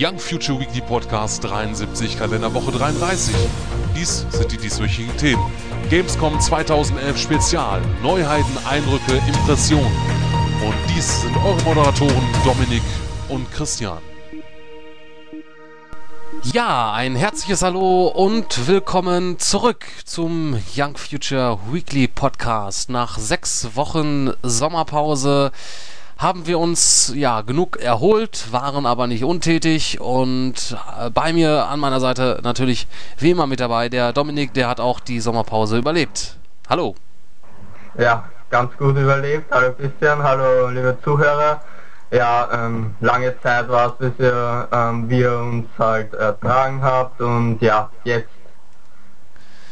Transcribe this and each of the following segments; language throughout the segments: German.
Young Future Weekly Podcast 73, Kalenderwoche 33. Dies sind die dieswöchigen Themen. Gamescom 2011 Spezial, Neuheiten, Eindrücke, Impressionen. Und dies sind eure Moderatoren Dominik und Christian. Ja, ein herzliches Hallo und willkommen zurück zum Young Future Weekly Podcast. Nach sechs Wochen Sommerpause haben wir uns ja genug erholt, waren aber nicht untätig und äh, bei mir an meiner Seite natürlich wie immer mit dabei der Dominik, der hat auch die Sommerpause überlebt. Hallo. Ja, ganz gut überlebt. Hallo Christian, hallo liebe Zuhörer. Ja, ähm, lange Zeit war es, bis ihr, ähm, wir uns halt ertragen habt und ja, jetzt,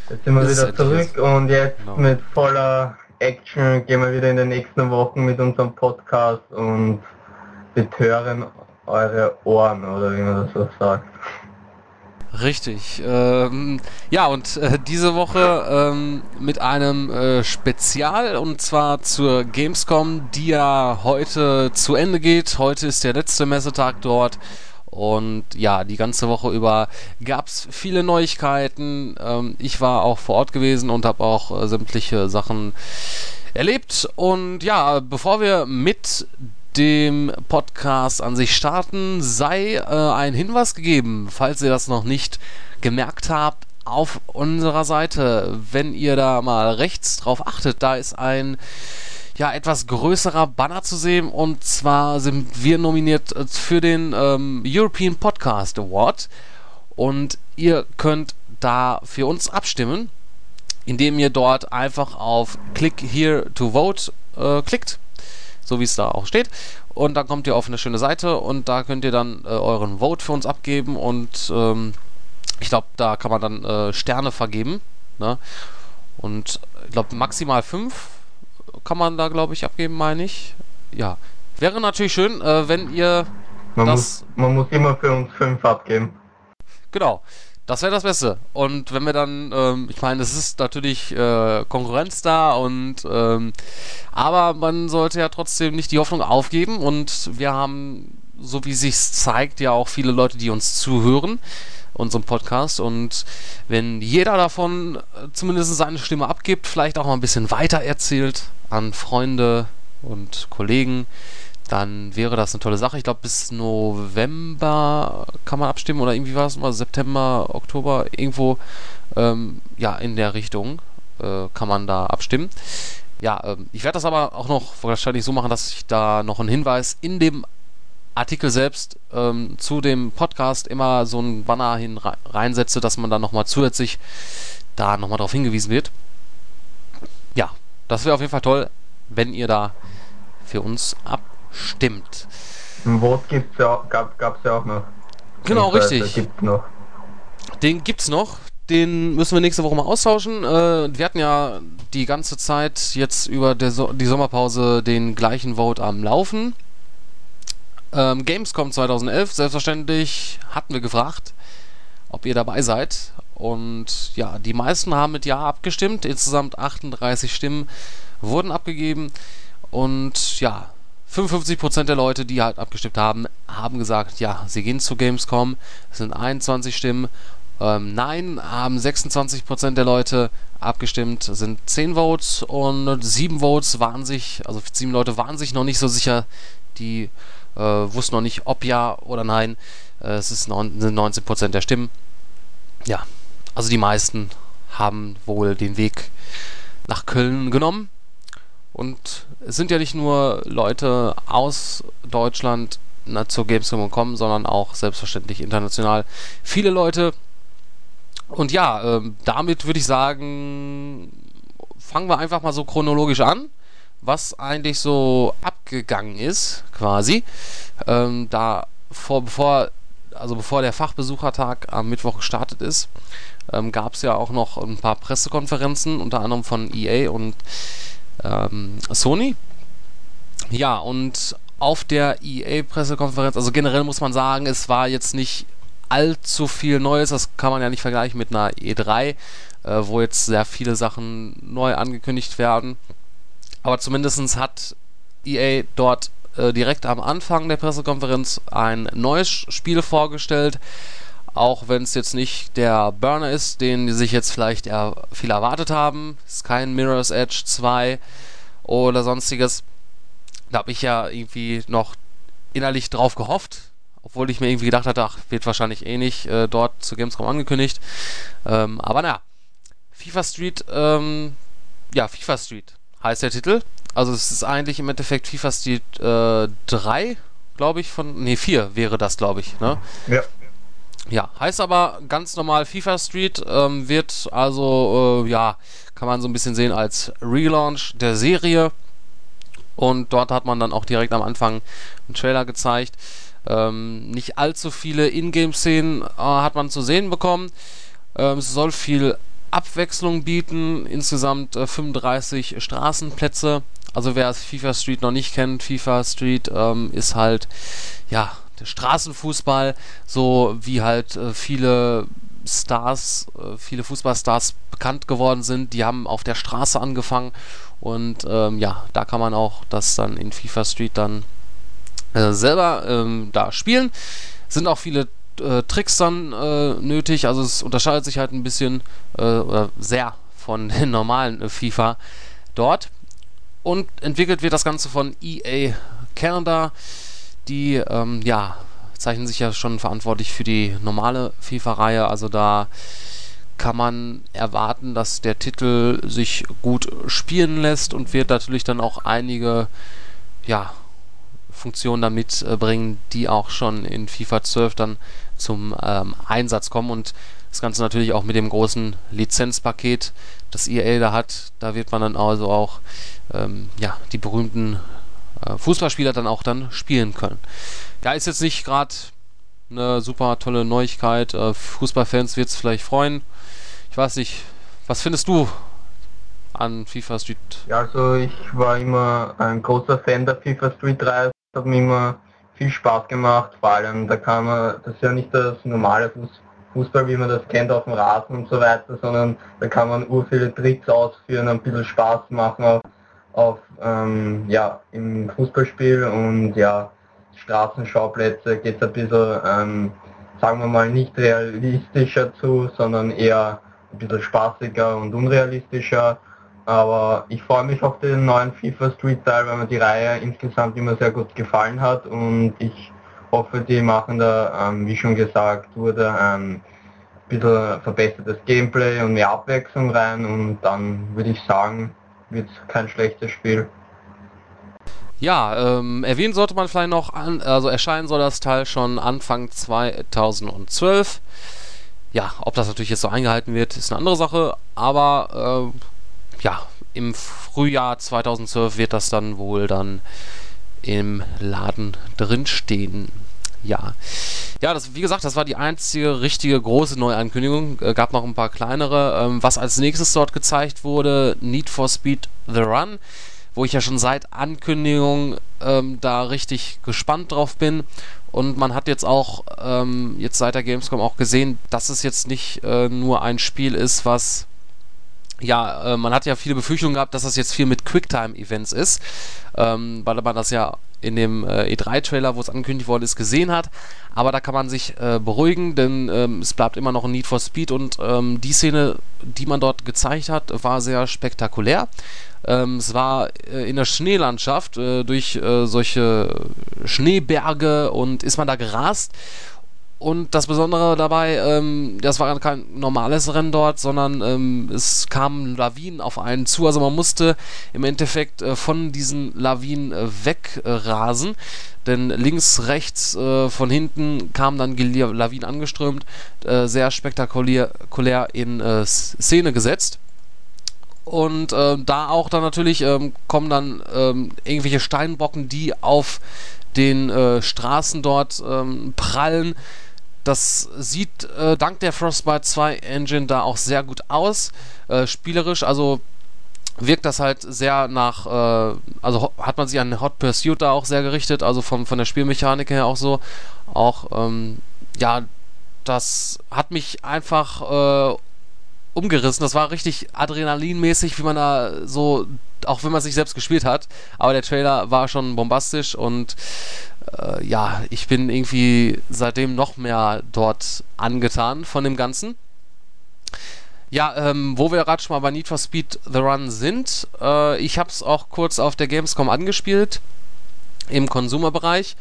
jetzt sind wir Das wieder zurück endlich und jetzt Genau. mit voller Action gehen wir wieder in den nächsten Wochen mit unserem Podcast und betören eure Ohren oder wie man das so sagt. Richtig. Ähm, ja, und äh, diese Woche ähm, mit einem äh, Spezial und zwar zur Gamescom, die ja heute zu Ende geht. Heute ist der letzte Messetag dort. Und ja, die ganze Woche über gab es viele Neuigkeiten. Ähm, ich war auch vor Ort gewesen und habe auch äh, sämtliche Sachen erlebt. Und ja, bevor wir mit dem Podcast an sich starten, sei äh, ein Hinweis gegeben, falls ihr das noch nicht gemerkt habt, auf unserer Seite, wenn ihr da mal rechts drauf achtet, da ist ein ja, etwas größerer Banner zu sehen und zwar sind wir nominiert äh, für den ähm, European Podcast Award und ihr könnt da für uns abstimmen, indem ihr dort einfach auf Click here to vote äh, klickt so wie es da auch steht. Und dann kommt ihr auf eine schöne Seite und da könnt ihr dann äh, euren Vote für uns abgeben und ähm, ich glaube, da kann man dann äh, Sterne vergeben. Ne? Und ich glaube, maximal fünf kann man da, glaube ich, abgeben, meine ich. Ja. Wäre natürlich schön, äh, wenn ihr Man, Das- muss, man muss immer für uns fünf abgeben. Genau. Das wäre das Beste. Und wenn wir dann, ähm, ich meine, es ist natürlich äh, Konkurrenz da und ähm, aber man sollte ja trotzdem nicht die Hoffnung aufgeben und wir haben, so wie sich's zeigt, ja auch viele Leute, die uns zuhören, unserem Podcast und wenn jeder davon äh, zumindest seine Stimme abgibt, vielleicht auch mal ein bisschen weiter erzählt an Freunde und Kollegen, dann wäre das eine tolle Sache. Ich glaube, bis November kann man abstimmen oder irgendwie war es mal September, Oktober, irgendwo ähm, ja in der Richtung äh, kann man da abstimmen. Ja, ähm, ich werde das aber auch noch wahrscheinlich so machen, dass ich da noch einen Hinweis in dem Artikel selbst ähm, zu dem Podcast immer so einen Banner hin rei- reinsetze, dass man dann nochmal zusätzlich da nochmal darauf hingewiesen wird. Das wäre auf jeden Fall toll, wenn ihr da für uns abstimmt. Ein Vote gibt's ja, gab es ja auch noch. Genau, richtig. Gibt's noch. Den gibt's noch. Den müssen wir nächste Woche mal austauschen. Äh, wir hatten ja die ganze Zeit jetzt über so die Sommerpause den gleichen Vote am Laufen. Ähm, Gamescom 2011, selbstverständlich hatten wir gefragt, ob ihr dabei seid. Und ja, die meisten haben mit Ja abgestimmt. Insgesamt 38 Stimmen wurden abgegeben. Und ja, 55% der Leute, die halt abgestimmt haben, haben gesagt, ja, sie gehen zu Gamescom. Es sind 21 Stimmen. Ähm, nein, haben 26% der Leute abgestimmt, Es sind 10 Votes und 7 Votes waren sich, also 7 Leute waren sich noch nicht so sicher, die äh, wussten noch nicht, ob ja oder nein. Äh, es ist neun, sind 19% der Stimmen. Ja, also die meisten haben wohl den Weg nach Köln genommen. Und es sind ja nicht nur Leute aus Deutschland na, zur Gamescom gekommen, sondern auch selbstverständlich international viele Leute. Und ja, ähm, damit würde ich sagen, fangen wir einfach mal so chronologisch an, was eigentlich so abgegangen ist, quasi. Ähm, da vor, bevor, also bevor der Fachbesuchertag am Mittwoch gestartet ist, ähm, gab es ja auch noch ein paar Pressekonferenzen, unter anderem von EA und ähm, Sony. Ja, und auf der EA-Pressekonferenz, also generell muss man sagen, es war jetzt nicht allzu viel Neues, das kann man ja nicht vergleichen mit einer E3, äh, wo jetzt sehr viele Sachen neu angekündigt werden. Aber zumindest hat EA dort äh, direkt am Anfang der Pressekonferenz ein neues Spiel vorgestellt. Auch wenn es jetzt nicht der Burner ist, den die sich jetzt vielleicht eher viel erwartet haben. Ist kein Mirror's Edge 2 oder sonstiges. Da habe ich ja irgendwie noch innerlich drauf gehofft. Obwohl ich mir irgendwie gedacht hatte, ach, wird wahrscheinlich eh nicht äh, dort zu Gamescom angekündigt. Ähm, aber naja, FIFA Street, ähm, ja, FIFA Street heißt der Titel. Also es ist eigentlich im Endeffekt FIFA Street äh, 3, glaube ich, von. Ne, 4 wäre das, glaube ich, ne? Ja. Ja, heißt aber ganz normal FIFA Street, ähm, wird also, äh, ja, kann man so ein bisschen sehen als Relaunch der Serie. Und dort hat man dann auch direkt am Anfang einen Trailer gezeigt. Ähm, nicht allzu viele Ingame-Szenen äh, hat man zu sehen bekommen. Ähm, es soll viel Abwechslung bieten. Insgesamt äh, 35 Straßenplätze. Also wer FIFA Street noch nicht kennt, FIFA Street ähm, ist halt ja der Straßenfußball, so wie halt äh, viele Stars, äh, viele Fußballstars bekannt geworden sind. Die haben auf der Straße angefangen und ähm, ja, da kann man auch das dann in FIFA Street dann äh, selber ähm, da spielen. Sind auch viele äh, Tricks dann äh, nötig, also es unterscheidet sich halt ein bisschen äh, oder sehr von den normalen FIFA dort. Und entwickelt wird das Ganze von EA Canada. Die, ähm, ja, zeichnen sich ja schon verantwortlich für die normale FIFA-Reihe. Also da kann man erwarten, dass der Titel sich gut spielen lässt und wird natürlich dann auch einige, ja, Funktionen damit äh, bringen, die auch schon in FIFA 12 dann zum ähm, Einsatz kommen und das Ganze natürlich auch mit dem großen Lizenzpaket, das EA da hat. Da wird man dann also auch ähm, ja, die berühmten äh, Fußballspieler dann auch dann spielen können. Ja, ist jetzt nicht gerade eine super tolle Neuigkeit. Äh, Fußballfans wird es vielleicht freuen. Ich weiß nicht, was findest du an FIFA Street? Ja, also ich war immer ein großer Fan der FIFA Street 3. Es hat mir immer viel Spaß gemacht, vor allem da kann man, das ist ja nicht das normale Fußball, wie man das kennt auf dem Rasen und so weiter, sondern da kann man ur viele Tricks ausführen, ein bisschen Spaß machen auf, auf ähm, ja, im Fußballspiel und ja, Straßenschauplätze geht es ein bisschen, ähm, sagen wir mal, nicht realistischer zu, sondern eher ein bisschen spaßiger und unrealistischer. Aber ich freue mich auf den neuen FIFA Street Teil, weil mir die Reihe insgesamt immer sehr gut gefallen hat und ich hoffe, die machen da, ähm, wie schon gesagt wurde, ein bisschen verbessertes Gameplay und mehr Abwechslung rein und dann würde ich sagen, wird es kein schlechtes Spiel. Ja, ähm, erwähnen sollte man vielleicht noch, an, also erscheinen soll das Teil schon Anfang 2012. Ja, ob das natürlich jetzt so eingehalten wird, ist eine andere Sache, aber äh, ja, im Frühjahr 2012 wird das dann wohl dann im Laden drinstehen. Ja. Ja, das, wie gesagt, das war die einzige richtige große Neuankündigung. Äh, gab noch ein paar kleinere. Ähm, was als nächstes dort gezeigt wurde, Need for Speed The Run, wo ich ja schon seit Ankündigung ähm, da richtig gespannt drauf bin. Und man hat jetzt auch, ähm, jetzt seit der Gamescom auch gesehen, dass es jetzt nicht äh, nur ein Spiel ist, was ja, äh, man hat ja viele Befürchtungen gehabt, dass das jetzt viel mit Quicktime-Events ist, ähm, weil man das ja in dem äh, E3-Trailer, wo es angekündigt worden ist, gesehen hat. Aber da kann man sich äh, beruhigen, denn ähm, es bleibt immer noch ein Need for Speed und ähm, die Szene, die man dort gezeigt hat, war sehr spektakulär. Ähm, es war äh, in der Schneelandschaft äh, durch äh, solche Schneeberge und ist man da gerast und das Besondere dabei, ähm, das war kein normales Rennen dort, sondern ähm, es kamen Lawinen auf einen zu. Also man musste im Endeffekt äh, von diesen Lawinen äh, wegrasen. Denn links, rechts, äh, von hinten kamen dann Lawinen angeströmt, äh, sehr spektakulär in äh, Szene gesetzt. Und äh, da auch dann natürlich ähm, kommen dann ähm, irgendwelche Steinbocken, die auf den Straßen dort ähm, prallen das sieht äh, dank der Frostbite 2 Engine da auch sehr gut aus. Äh, spielerisch, also wirkt das halt sehr nach, äh, also hat man sich an Hot Pursuit da auch sehr gerichtet, also vom, von der Spielmechanik her auch so. Auch, ähm, ja, das hat mich einfach äh, umgerissen. Das war richtig adrenalinmäßig, wie man da so auch wenn man sich selbst gespielt hat. Aber der Trailer war schon bombastisch und äh, ja, ich bin irgendwie seitdem noch mehr dort angetan von dem Ganzen. Ja, ähm, wo wir gerade schon mal bei Need for Speed The Run sind, äh, ich habe es auch kurz auf der Gamescom angespielt, im Konsumerbereich.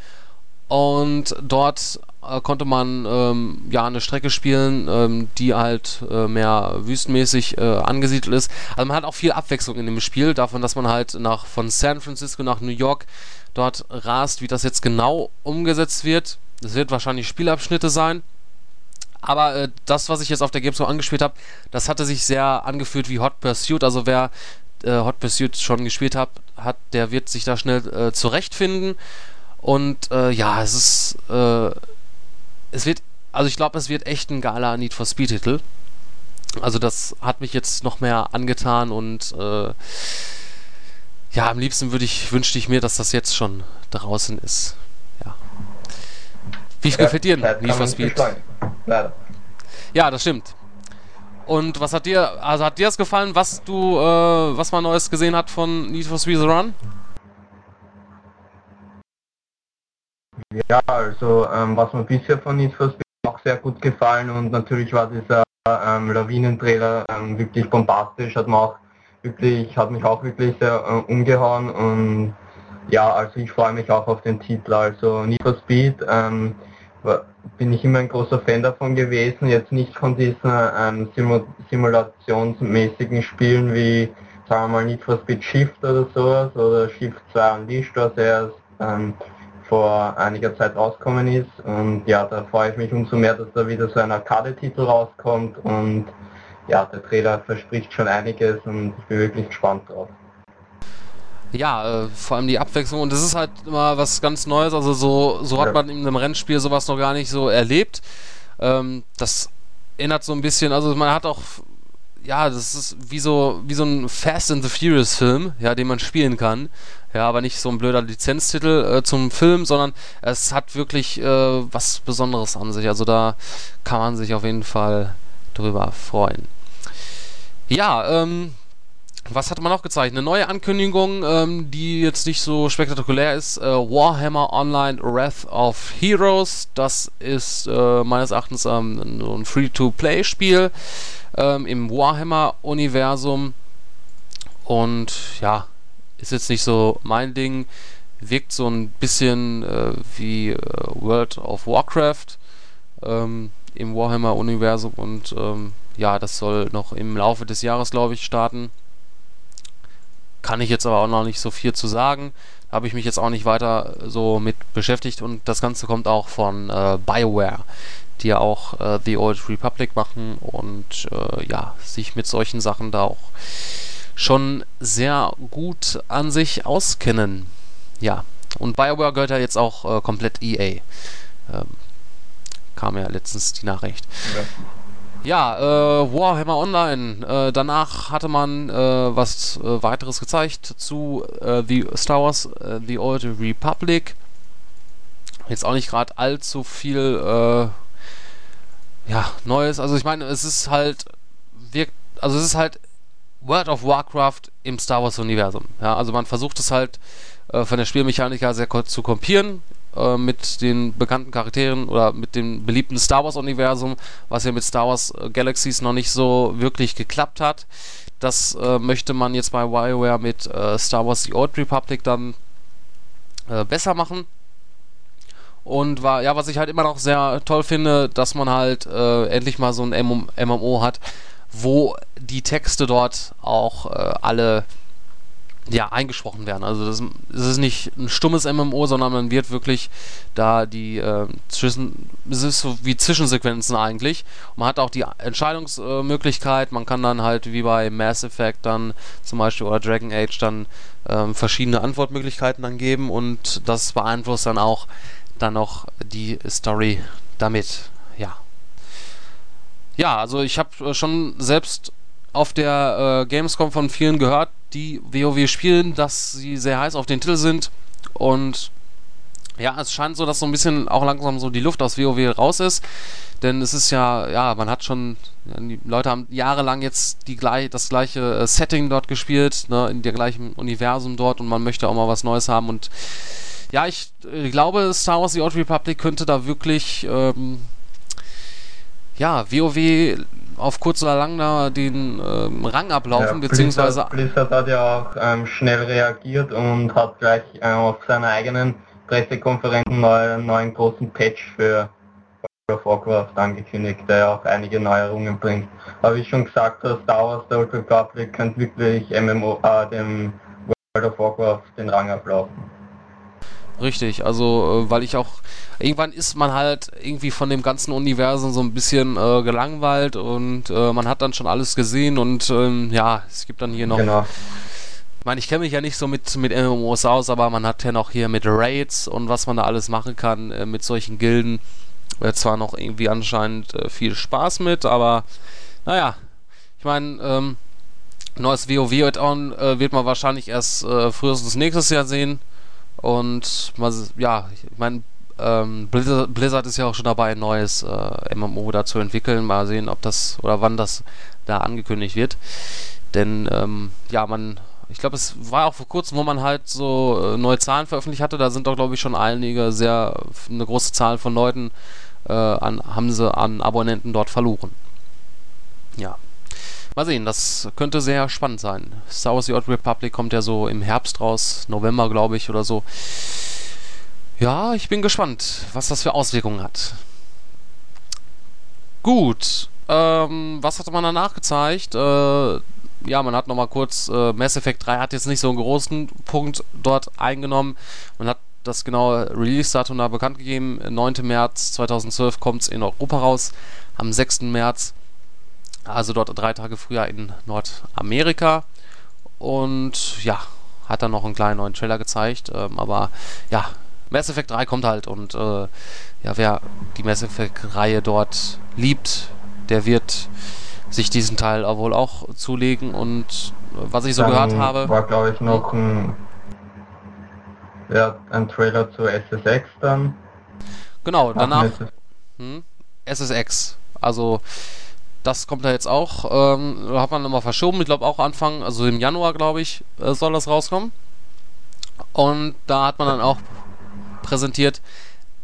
Und dort äh, konnte man ähm, ja eine Strecke spielen, ähm, die halt äh, mehr wüstenmäßig äh, angesiedelt ist. Also man hat auch viel Abwechslung in dem Spiel, davon, dass man halt nach von San Francisco nach New York dort rast, wie das jetzt genau umgesetzt wird. Das wird wahrscheinlich Spielabschnitte sein. Aber äh, das, was ich jetzt auf der Gamescom angespielt habe, das hatte sich sehr angefühlt wie Hot Pursuit. Also wer äh, Hot Pursuit schon gespielt hat, hat, der wird sich da schnell äh, zurechtfinden. Und äh, ja, es ist, äh, es wird, also ich glaube, es wird echt ein geiler Need for Speed Titel. Also das hat mich jetzt noch mehr angetan und äh, ja, am liebsten würde ich, wünschte ich mir, dass das jetzt schon draußen ist. Ja. Wie ja, gefällt dir Need for Speed? Ja, das stimmt. Und was hat dir, also hat dir das gefallen, was du, äh, was man Neues gesehen hat von Need for Speed The Run? Ja, also ähm, was mir bisher von Need for Speed auch sehr gut gefallen und natürlich war dieser ähm, Lawinentrailer ähm, wirklich bombastisch, hat auch wirklich, hat mich auch wirklich sehr äh, umgehauen und ja, also ich freue mich auch auf den Titel. Also Need for Speed ähm, bin ich immer ein großer Fan davon gewesen, jetzt nicht von diesen ähm, Simu simulationsmäßigen Spielen wie sagen wir mal Need for Speed Shift oder sowas oder Shift 2 Unleashed, was erst ähm, vor einiger Zeit rausgekommen ist. Und ja, da freue ich mich umso mehr, dass da wieder so ein Arcade-Titel rauskommt. Und ja, der Trailer verspricht schon einiges und ich bin wirklich gespannt drauf. Ja, äh, vor allem die Abwechslung und das ist halt immer was ganz Neues. Also so, so hat ja. man in einem Rennspiel sowas noch gar nicht so erlebt. Ähm, das erinnert so ein bisschen, also man hat auch ja, das ist wie so, wie so ein Fast and the Furious Film, ja, den man spielen kann. Ja, aber nicht so ein blöder Lizenztitel äh, zum Film, sondern es hat wirklich äh, was Besonderes an sich. Also da kann man sich auf jeden Fall drüber freuen. Ja, ähm, was hat man noch gezeigt? Eine neue Ankündigung, ähm, die jetzt nicht so spektakulär ist. Äh, Warhammer Online Wrath of Heroes. Das ist äh, meines Erachtens ähm, ein Free-to-Play-Spiel ähm, im Warhammer-Universum. Und ja, ist jetzt nicht so mein Ding. Wirkt so ein bisschen äh, wie äh, World of Warcraft ähm, im Warhammer-Universum. Und ähm, ja, das soll noch im Laufe des Jahres, glaube ich, starten. Kann ich jetzt aber auch noch nicht so viel zu sagen. Da habe ich mich jetzt auch nicht weiter so mit beschäftigt. Und das Ganze kommt auch von äh, BioWare die ja auch äh, The Old Republic machen und äh, ja, sich mit solchen Sachen da auch schon sehr gut an sich auskennen. Ja, und BioWare gehört ja jetzt auch äh, komplett EA. Ähm, kam ja letztens die Nachricht. Ja. Ja, äh, Warhammer Online. Äh, danach hatte man äh, was äh, weiteres gezeigt zu äh, The Star Wars äh, The Old Republic. Jetzt auch nicht gerade allzu viel ja, Neues. Also ich meine, es ist halt wirkt, also es ist halt World of Warcraft im Star Wars Universum. Ja, also man versucht es halt von der Spielmechanik her sehr kurz zu kompieren äh, mit den bekannten Charakteren oder mit dem beliebten Star Wars Universum, was ja mit Star Wars äh, Galaxies noch nicht so wirklich geklappt hat. Das äh, möchte man jetzt bei WarioWare mit äh, Star Wars The Old Republic dann äh, besser machen. Und war, ja, was ich halt immer noch sehr toll finde, dass man halt endlich mal so ein MMO hat, wo die Texte dort auch alle ja, eingesprochen werden. Also das, das, ist nicht ein stummes MMO, sondern man wird wirklich da die äh, zwischen, es ist so wie Zwischensequenzen eigentlich. Man hat auch die Entscheidungsmöglichkeit, man kann dann halt wie bei Mass Effect dann zum Beispiel oder Dragon Age dann ähm, verschiedene Antwortmöglichkeiten dann geben und das beeinflusst dann auch dann noch die Story damit. Ja. Ja, also ich habe äh, schon selbst auf der äh, Gamescom von vielen gehört, die WoW spielen, dass sie sehr heiß auf den Titel sind und Ja, es scheint so, dass so ein bisschen auch langsam so die Luft aus WoW raus ist. Denn es ist ja, ja, man hat schon, die Leute haben jahrelang jetzt die gleich, das gleiche äh, Setting dort gespielt, ne, in der gleichen Universum dort und man möchte auch mal was Neues haben. Und ja, ich äh, glaube, Star Wars The Old Republic könnte da wirklich, ähm, ja, WoW auf kurz oder lang da den ähm, Rang ablaufen, Ja, beziehungsweise Blizzard, Blizzard hat ja auch ähm, schnell reagiert und hat gleich äh, auf seiner eigenen Pressekonferenz einen neuen, neuen großen Patch für World of Warcraft angekündigt, der ja auch einige Neuerungen bringt. Aber wie schon gesagt hast, Star Wars The Old Republic könnte wirklich MMO, äh, dem World of Warcraft den Rang ablaufen. Richtig, also äh, weil ich auch irgendwann ist man halt irgendwie von dem ganzen Universum so ein bisschen äh, gelangweilt und äh, man hat dann schon alles gesehen und ähm, ja, es gibt dann hier noch Genau. Ich meine, ich kenne mich ja nicht so mit, mit MMOs aus, aber man hat ja noch hier mit Raids und was man da alles machen kann äh, mit solchen Gilden. Zwar noch irgendwie anscheinend äh, viel Spaß mit, aber naja, ich meine, ähm, neues WoW wird, on, äh, wird man wahrscheinlich erst frühestens nächstes Jahr sehen. Und ja, ich meine, ähm, Blizzard, Blizzard ist ja auch schon dabei, ein neues äh, MMO da zu entwickeln. Mal sehen, ob das oder wann das da angekündigt wird. Denn ähm, ja, man, ich glaube, es war auch vor kurzem, wo man halt so äh, neue Zahlen veröffentlicht hatte. Da sind doch, glaube ich, schon einige sehr, eine große Zahl von Leuten äh, an, haben sie an Abonnenten dort verloren. Ja. Mal sehen, das könnte sehr spannend sein. Star Wars The Old Republic kommt ja so im Herbst raus, November, glaube ich, oder so. Ja, ich bin gespannt, was das für Auswirkungen hat. Gut, ähm, was hatte man danach gezeigt? Äh, ja, man hat nochmal kurz, äh, Mass Effect 3 hat jetzt nicht so einen großen Punkt dort eingenommen. Man hat das genaue Release-Datum da bekannt gegeben. 9. März 2012 kommt es in Europa raus. Am 6. März, also dort drei Tage früher in Nordamerika. Und ja, hat dann noch einen kleinen neuen Trailer gezeigt. Ähm, aber ja, Mass Effect 3 kommt halt und äh, ja, wer die Mass Effect-Reihe dort liebt, der wird sich diesen Teil wohl auch zulegen und äh, was ich so Dann gehört habe. war glaube ich noch ein, ja, ein Trailer zu SSX dann. Genau, danach hm, SSX. Also das kommt da jetzt auch. Ähm, hat man immer verschoben. Ich glaube auch Anfang, also im Januar, glaube ich, äh, soll das rauskommen. Und da hat man dann auch präsentiert,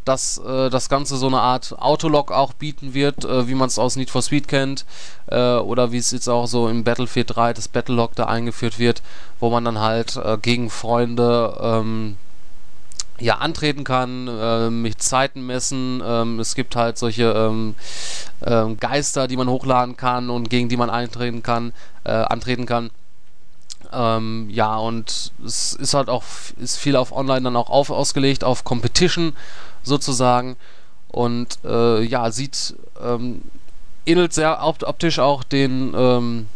dass äh, das Ganze so eine Art Autolog auch bieten wird, äh, wie man es aus Need for Speed kennt, äh, oder wie es jetzt auch so im Battlefield 3 das Battlelog da eingeführt wird, wo man dann halt äh, gegen Freunde ähm, ja, antreten kann, äh, mit Zeiten messen. Ähm, es gibt halt solche ähm, ähm, Geister, die man hochladen kann und gegen die man eintreten kann, äh, antreten kann. Ähm, ja, und es ist halt auch ist viel auf Online dann auch auf, ausgelegt, auf Competition sozusagen. Und äh, ja, sieht, ähm, ähnelt sehr opt optisch auch den, ähm,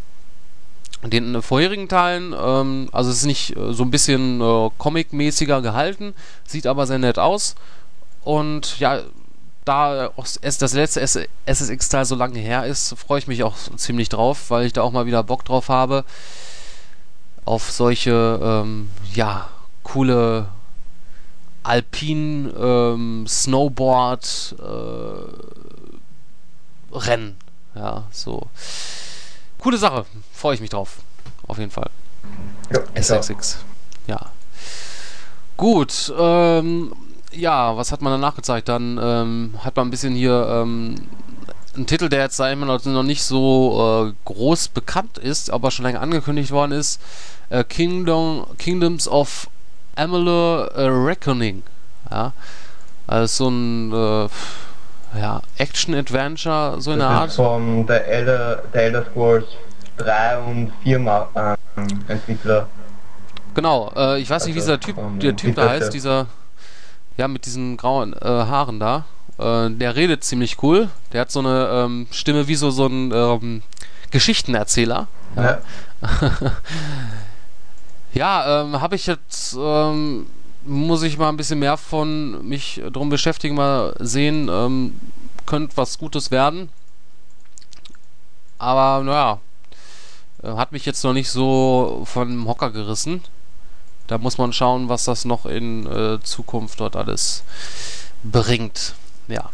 den vorherigen Teilen. Ähm, also es ist nicht äh, so ein bisschen äh, comic-mäßiger gehalten, sieht aber sehr nett aus. Und ja, da auch das letzte SSX-Teil so lange her ist, freue ich mich auch ziemlich drauf, weil ich da auch mal wieder Bock drauf habe. Auf solche, ähm, ja, coole Alpin ähm, Snowboard äh, Rennen. Ja, so. Coole Sache. Freue ich mich drauf. Auf jeden Fall. Ja, SXX. Ja. Gut. Ähm, ja, was hat man danach gezeigt? Dann ähm, hat man ein bisschen hier ähm, einen Titel, der jetzt sag ich mal, noch nicht so äh, groß bekannt ist, aber schon länger angekündigt worden ist. Äh, Kingdom, Kingdoms of Amalur äh, Reckoning. Ja. Also so ein äh, ja, Action-Adventure, so in der Art. von der Elder, der Elder Scrolls 3 und 4 Ma ähm, Entwickler. Genau, äh, ich weiß nicht, wie Also dieser Typ, der Typ da heißt, dieser, ja, mit diesen grauen äh, Haaren da. Äh, der redet ziemlich cool. Der hat so eine ähm, Stimme wie so, so ein ähm, Geschichtenerzähler. Ja. Ja, ähm, habe ich jetzt, ähm, muss ich mal ein bisschen mehr von mich drum beschäftigen, mal sehen, ähm, könnte was Gutes werden. Aber naja, äh, hat mich jetzt noch nicht so von dem Hocker gerissen. Da muss man schauen, was das noch in äh, Zukunft dort alles bringt. Ja.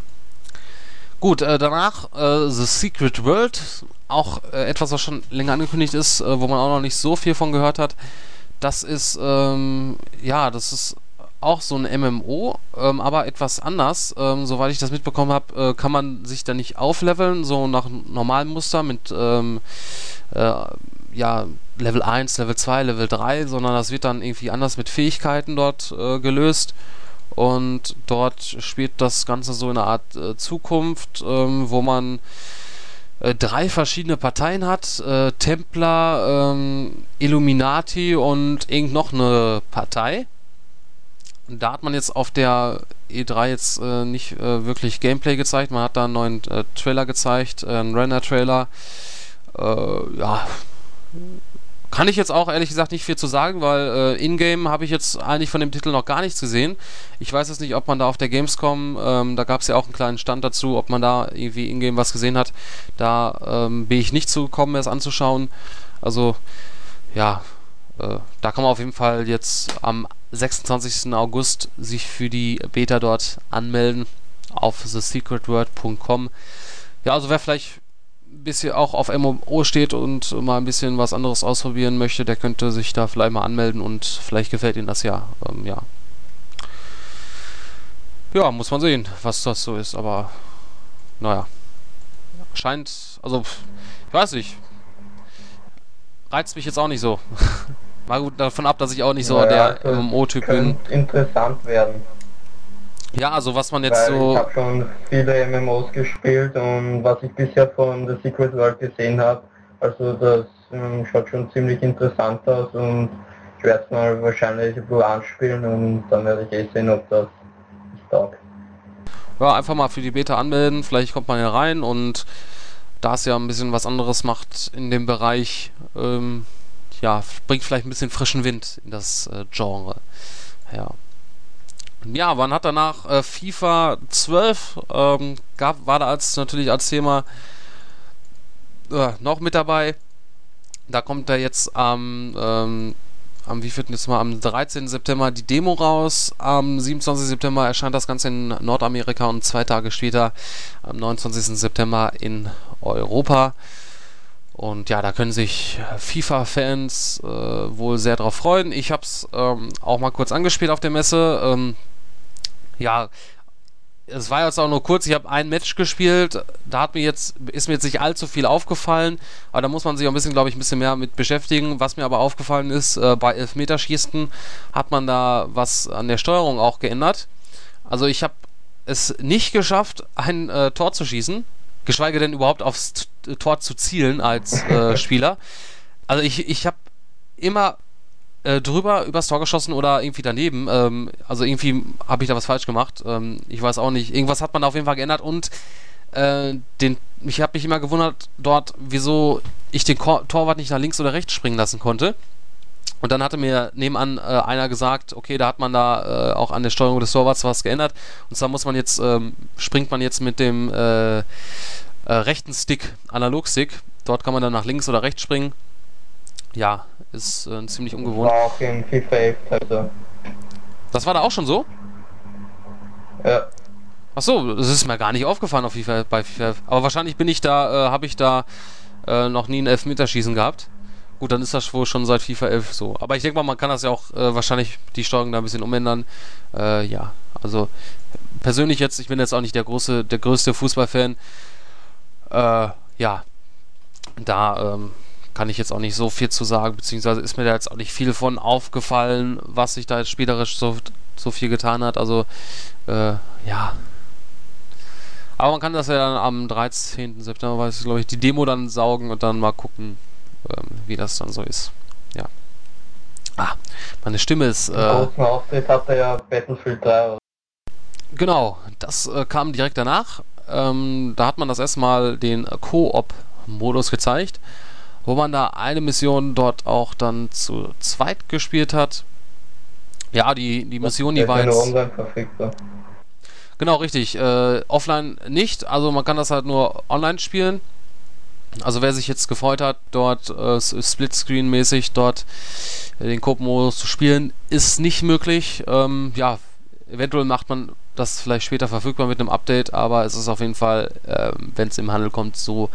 Gut, äh, danach äh, The Secret World, auch äh, etwas, was schon länger angekündigt ist, äh, wo man auch noch nicht so viel von gehört hat. Das ist, ähm, ja, das ist auch so ein MMO, ähm, aber etwas anders. Ähm, soweit ich das mitbekommen habe, äh, kann man sich da nicht aufleveln, so nach normalem Muster mit ähm, äh, ja, Level 1, Level 2, Level 3, sondern das wird dann irgendwie anders mit Fähigkeiten dort äh, gelöst. Und dort spielt das Ganze so in einer Art äh, Zukunft, ähm, wo man äh, drei verschiedene Parteien hat: äh, Templar, ähm, Illuminati und irgend noch eine Partei. Da hat man jetzt auf der E3 jetzt äh, nicht äh, wirklich Gameplay gezeigt. Man hat da einen neuen Trailer gezeigt, einen Render-Trailer. Ja, kann ich jetzt auch ehrlich gesagt nicht viel zu sagen, weil äh, in-game habe ich jetzt eigentlich von dem Titel noch gar nichts gesehen. Ich weiß jetzt nicht, ob man da auf der Gamescom, ähm, da gab es ja auch einen kleinen Stand dazu, ob man da irgendwie in-game was gesehen hat. Da ähm, bin ich nicht zugekommen, das anzuschauen. Also, ja, äh, da kann man auf jeden Fall jetzt am 26. August sich für die Beta dort anmelden auf thesecretword.com. Ja, also wer vielleicht bisschen auch auf MMO steht und mal ein bisschen was anderes ausprobieren möchte, der könnte sich da vielleicht mal anmelden und vielleicht gefällt ihm das ja. Ähm, ja. Ja, muss man sehen, was das so ist, aber naja. Scheint, also, ich weiß nicht. Reizt mich jetzt auch nicht so. Mal gut davon ab, dass ich auch nicht so naja, der also MMO-Typ bin. interessant werden. Ja, also was man jetzt Weil so... Ich habe schon viele MMOs gespielt und was ich bisher von The Secret World gesehen habe, also das ähm, schaut schon ziemlich interessant aus und ich werde es mal wahrscheinlich ein anspielen und dann werde ich eh sehen, ob das taugt. Ja, einfach mal für die Beta anmelden, vielleicht kommt man ja rein und da es ja ein bisschen was anderes macht in dem Bereich, ähm, ja, bringt vielleicht ein bisschen frischen Wind in das äh, Genre. Ja. Ja, man hat danach äh, FIFA 12 ähm, gab, war da als natürlich als Thema äh, noch mit dabei. Da kommt da jetzt am ähm, am wie jetzt mal am 13. September die Demo raus. Am 27. September erscheint das Ganze in Nordamerika und zwei Tage später am 29. September in Europa. Und ja, da können sich FIFA-Fans äh, wohl sehr drauf freuen. Ich habe es ähm, auch mal kurz angespielt auf der Messe. Ähm, ja, es war jetzt auch nur kurz. Ich habe ein Match gespielt. Da hat mir jetzt ist mir jetzt nicht allzu viel aufgefallen, aber da muss man sich auch ein bisschen, glaube ich, ein bisschen mehr mit beschäftigen. Was mir aber aufgefallen ist, äh, bei Elfmeterschießen hat man da was an der Steuerung auch geändert. Also ich habe es nicht geschafft, ein äh, Tor zu schießen geschweige denn überhaupt aufs Tor zu zielen als äh, Spieler. Also ich, ich habe immer äh, drüber übers Tor geschossen oder irgendwie daneben. Ähm, also irgendwie habe ich da was falsch gemacht. Ähm, ich weiß auch nicht. Irgendwas hat man da auf jeden Fall geändert und äh, den, ich habe mich immer gewundert dort, wieso ich den Kor Torwart nicht nach links oder rechts springen lassen konnte. Und dann hatte mir nebenan äh, einer gesagt, okay, da hat man da äh, auch an der Steuerung des Torwarts was geändert. Und zwar muss man jetzt, ähm, springt man jetzt mit dem äh, äh rechten Stick, Analogstick. Dort kann man dann nach links oder rechts springen. Ja, ist äh, ziemlich ungewohnt. Das war auch in FIFA 11 also. Das war da auch schon so? Ja. Achso, das ist mir gar nicht aufgefallen auf FIFA, bei FIFA 11. Aber wahrscheinlich bin ich da, äh, habe ich da noch nie ein Elfmeterschießen gehabt. Gut, dann ist das wohl schon seit FIFA 11 so. Aber ich denke mal, man kann das ja auch äh, wahrscheinlich die Steuerung da ein bisschen umändern. Äh, ja, also persönlich jetzt, ich bin jetzt auch nicht der große, der größte Fußballfan. Äh, ja, da ähm, kann ich jetzt auch nicht so viel zu sagen, beziehungsweise ist mir da jetzt auch nicht viel von aufgefallen, was sich da jetzt spielerisch so, so viel getan hat. Also, äh, ja. Aber man kann das ja dann am 13. September, weiß ich, glaube ich, die Demo dann saugen und dann mal gucken, ähm, wie das dann so ist. Ja. Ah, meine Stimme ist. Äh, großen Auftritt hatte ja Battlefield 3. Genau, das äh, kam direkt danach. Ähm, da hat man das erstmal den Koop-Modus gezeigt, wo man da eine Mission dort auch dann zu zweit gespielt hat. Ja, die, die Mission, die war jetzt. Genau, richtig. Äh, offline nicht, also man kann das halt nur online spielen. Also wer sich jetzt gefreut hat, dort äh, Splitscreen-mäßig dort äh, den Coop-Modus zu spielen, ist nicht möglich. Ähm, ja, eventuell macht man das vielleicht später verfügbar mit einem Update, aber es ist auf jeden Fall, äh, wenn es im Handel kommt, so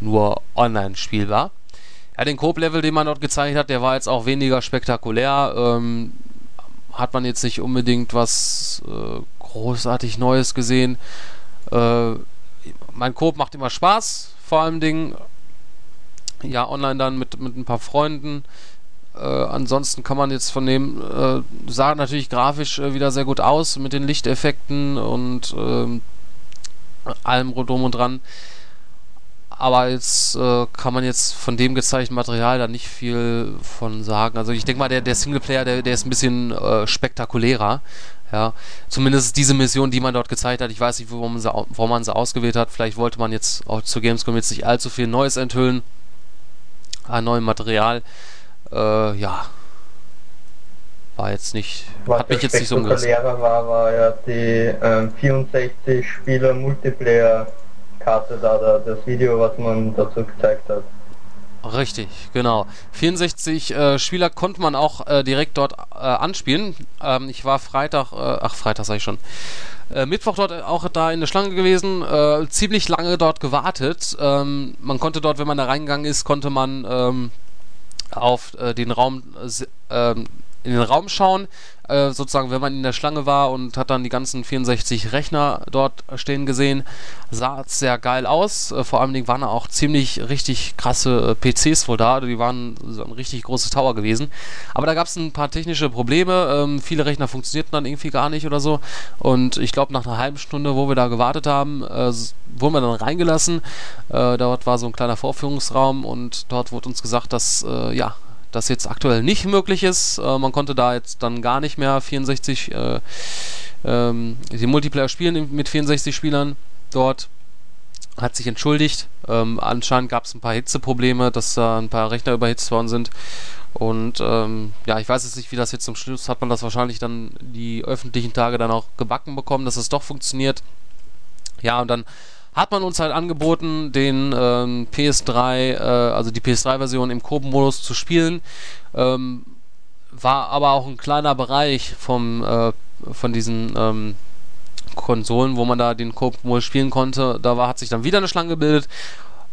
nur online spielbar. Ja, den Coop-Level, den man dort gezeigt hat, der war jetzt auch weniger spektakulär. Ähm, hat man jetzt nicht unbedingt was äh, großartig Neues gesehen. Äh, mein Coop macht immer Spaß, vor allem Dingen. Ja, online dann mit, mit ein paar Freunden. Äh, ansonsten kann man jetzt von dem, äh, sah natürlich grafisch äh, wieder sehr gut aus mit den Lichteffekten und ähm, allem rundum und dran. Aber jetzt äh, kann man jetzt von dem gezeigten Material da nicht viel von sagen. Also ich denke mal, der, der Singleplayer, der, der ist ein bisschen äh, spektakulärer. Ja, zumindest diese Mission, die man dort gezeigt hat. Ich weiß nicht, warum man sie, warum man sie ausgewählt hat. Vielleicht wollte man jetzt auch zu Gamescom jetzt nicht allzu viel Neues enthüllen an neuem Material. Äh, ja, war jetzt nicht, Was hat mich jetzt nicht so umgerissen. war, war ja die ähm, 64 Spieler Multiplayer Karte da, da, das Video, was man dazu gezeigt hat. Richtig, genau. 64 äh, Spieler konnte man auch äh, direkt dort äh, anspielen. Ähm, ich war Freitag, äh, ach Freitag sag ich schon, äh, Mittwoch dort auch da in der Schlange gewesen, äh, ziemlich lange dort gewartet. Ähm, man konnte dort, wenn man da reingegangen ist, konnte man ähm, auf den Raum ähm, in den Raum schauen, äh, sozusagen, wenn man in der Schlange war und hat dann die ganzen 64 Rechner dort stehen gesehen, sah es sehr geil aus. Äh, vor allem waren da auch ziemlich richtig krasse äh, PCs wohl da, die waren so ein richtig großes Tower gewesen. Aber da gab es ein paar technische Probleme, ähm, viele Rechner funktionierten dann irgendwie gar nicht oder so. Und ich glaube, nach einer halben Stunde, wo wir da gewartet haben, äh, wurden wir dann reingelassen. Äh, dort war so ein kleiner Vorführungsraum und dort wurde uns gesagt, dass äh, ja das jetzt aktuell nicht möglich ist. Äh, man konnte da jetzt dann gar nicht mehr 64 äh, ähm, die Multiplayer spielen mit 64 Spielern dort. Hat sich entschuldigt. Ähm, anscheinend gab es ein paar Hitzeprobleme, dass da ein paar Rechner überhitzt worden sind. Und ähm, ja, ich weiß jetzt nicht, wie das jetzt zum Schluss hat man das wahrscheinlich dann die öffentlichen Tage dann auch gebacken bekommen, dass es doch funktioniert. Ja, und dann hat man uns halt angeboten, den ähm, PS3, äh, also die PS3-Version im Koop-Modus zu spielen. Ähm, war aber auch ein kleiner Bereich vom, äh, von diesen ähm, Konsolen, wo man da den Koop-Modus spielen konnte. Da war, hat sich dann wieder eine Schlange gebildet.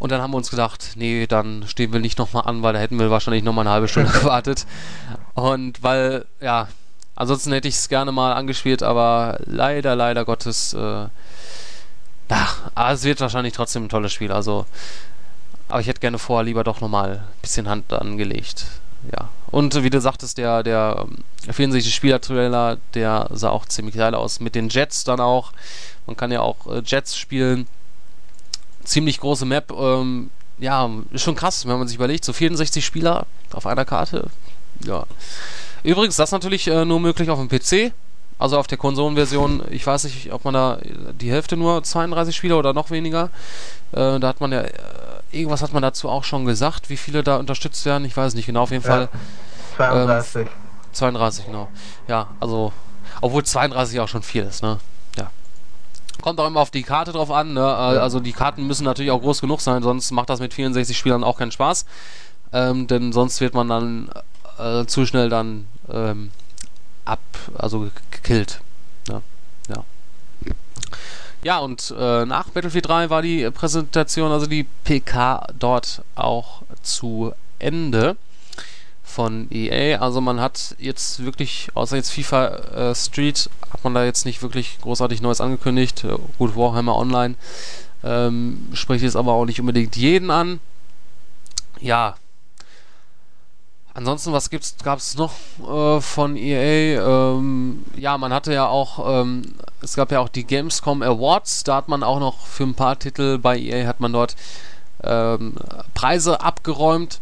Und dann haben wir uns gedacht, nee, dann stehen wir nicht nochmal an, weil da hätten wir wahrscheinlich nochmal eine halbe Stunde gewartet. Und weil, ja, ansonsten hätte ich es gerne mal angespielt, aber leider, leider Gottes äh, ja, aber es wird wahrscheinlich trotzdem ein tolles Spiel. Also, aber ich hätte gerne vorher lieber doch nochmal ein bisschen Hand angelegt. Ja. Und wie du sagtest, der, der 64 Spieler-Trailer, der sah auch ziemlich geil aus. Mit den Jets dann auch. Man kann ja auch äh, Jets spielen. Ziemlich große Map. Ähm, ja, ist schon krass, wenn man sich überlegt. So 64 Spieler auf einer Karte. Ja. Übrigens, das ist natürlich äh, nur möglich auf dem PC. Also auf der Konsolenversion, ich weiß nicht, ob man da die Hälfte nur 32 Spieler oder noch weniger. Äh, da hat man ja, äh, irgendwas hat man dazu auch schon gesagt, wie viele da unterstützt werden. Ich weiß nicht genau, auf jeden ja, Fall. 32. Ähm, 32, genau. Ja, also, obwohl 32 auch schon viel ist, ne? Ja. Kommt auch immer auf die Karte drauf an, ne? Äh, also die Karten müssen natürlich auch groß genug sein, sonst macht das mit 64 Spielern auch keinen Spaß. Ähm, denn sonst wird man dann äh, zu schnell dann ähm, ab, also gekillt. Ja, ja. Ja, und äh, nach Battlefield 3 war die Präsentation, also die PK dort auch zu Ende von EA. Also man hat jetzt wirklich, außer jetzt FIFA äh, Street, hat man da jetzt nicht wirklich großartig Neues angekündigt. Äh, gut, Warhammer Online ähm, spricht jetzt aber auch nicht unbedingt jeden an. Ja, Ansonsten, was gab es noch äh, von EA? Ähm, ja, man hatte ja auch, ähm, es gab ja auch die Gamescom Awards, da hat man auch noch für ein paar Titel bei EA hat man dort ähm, Preise abgeräumt.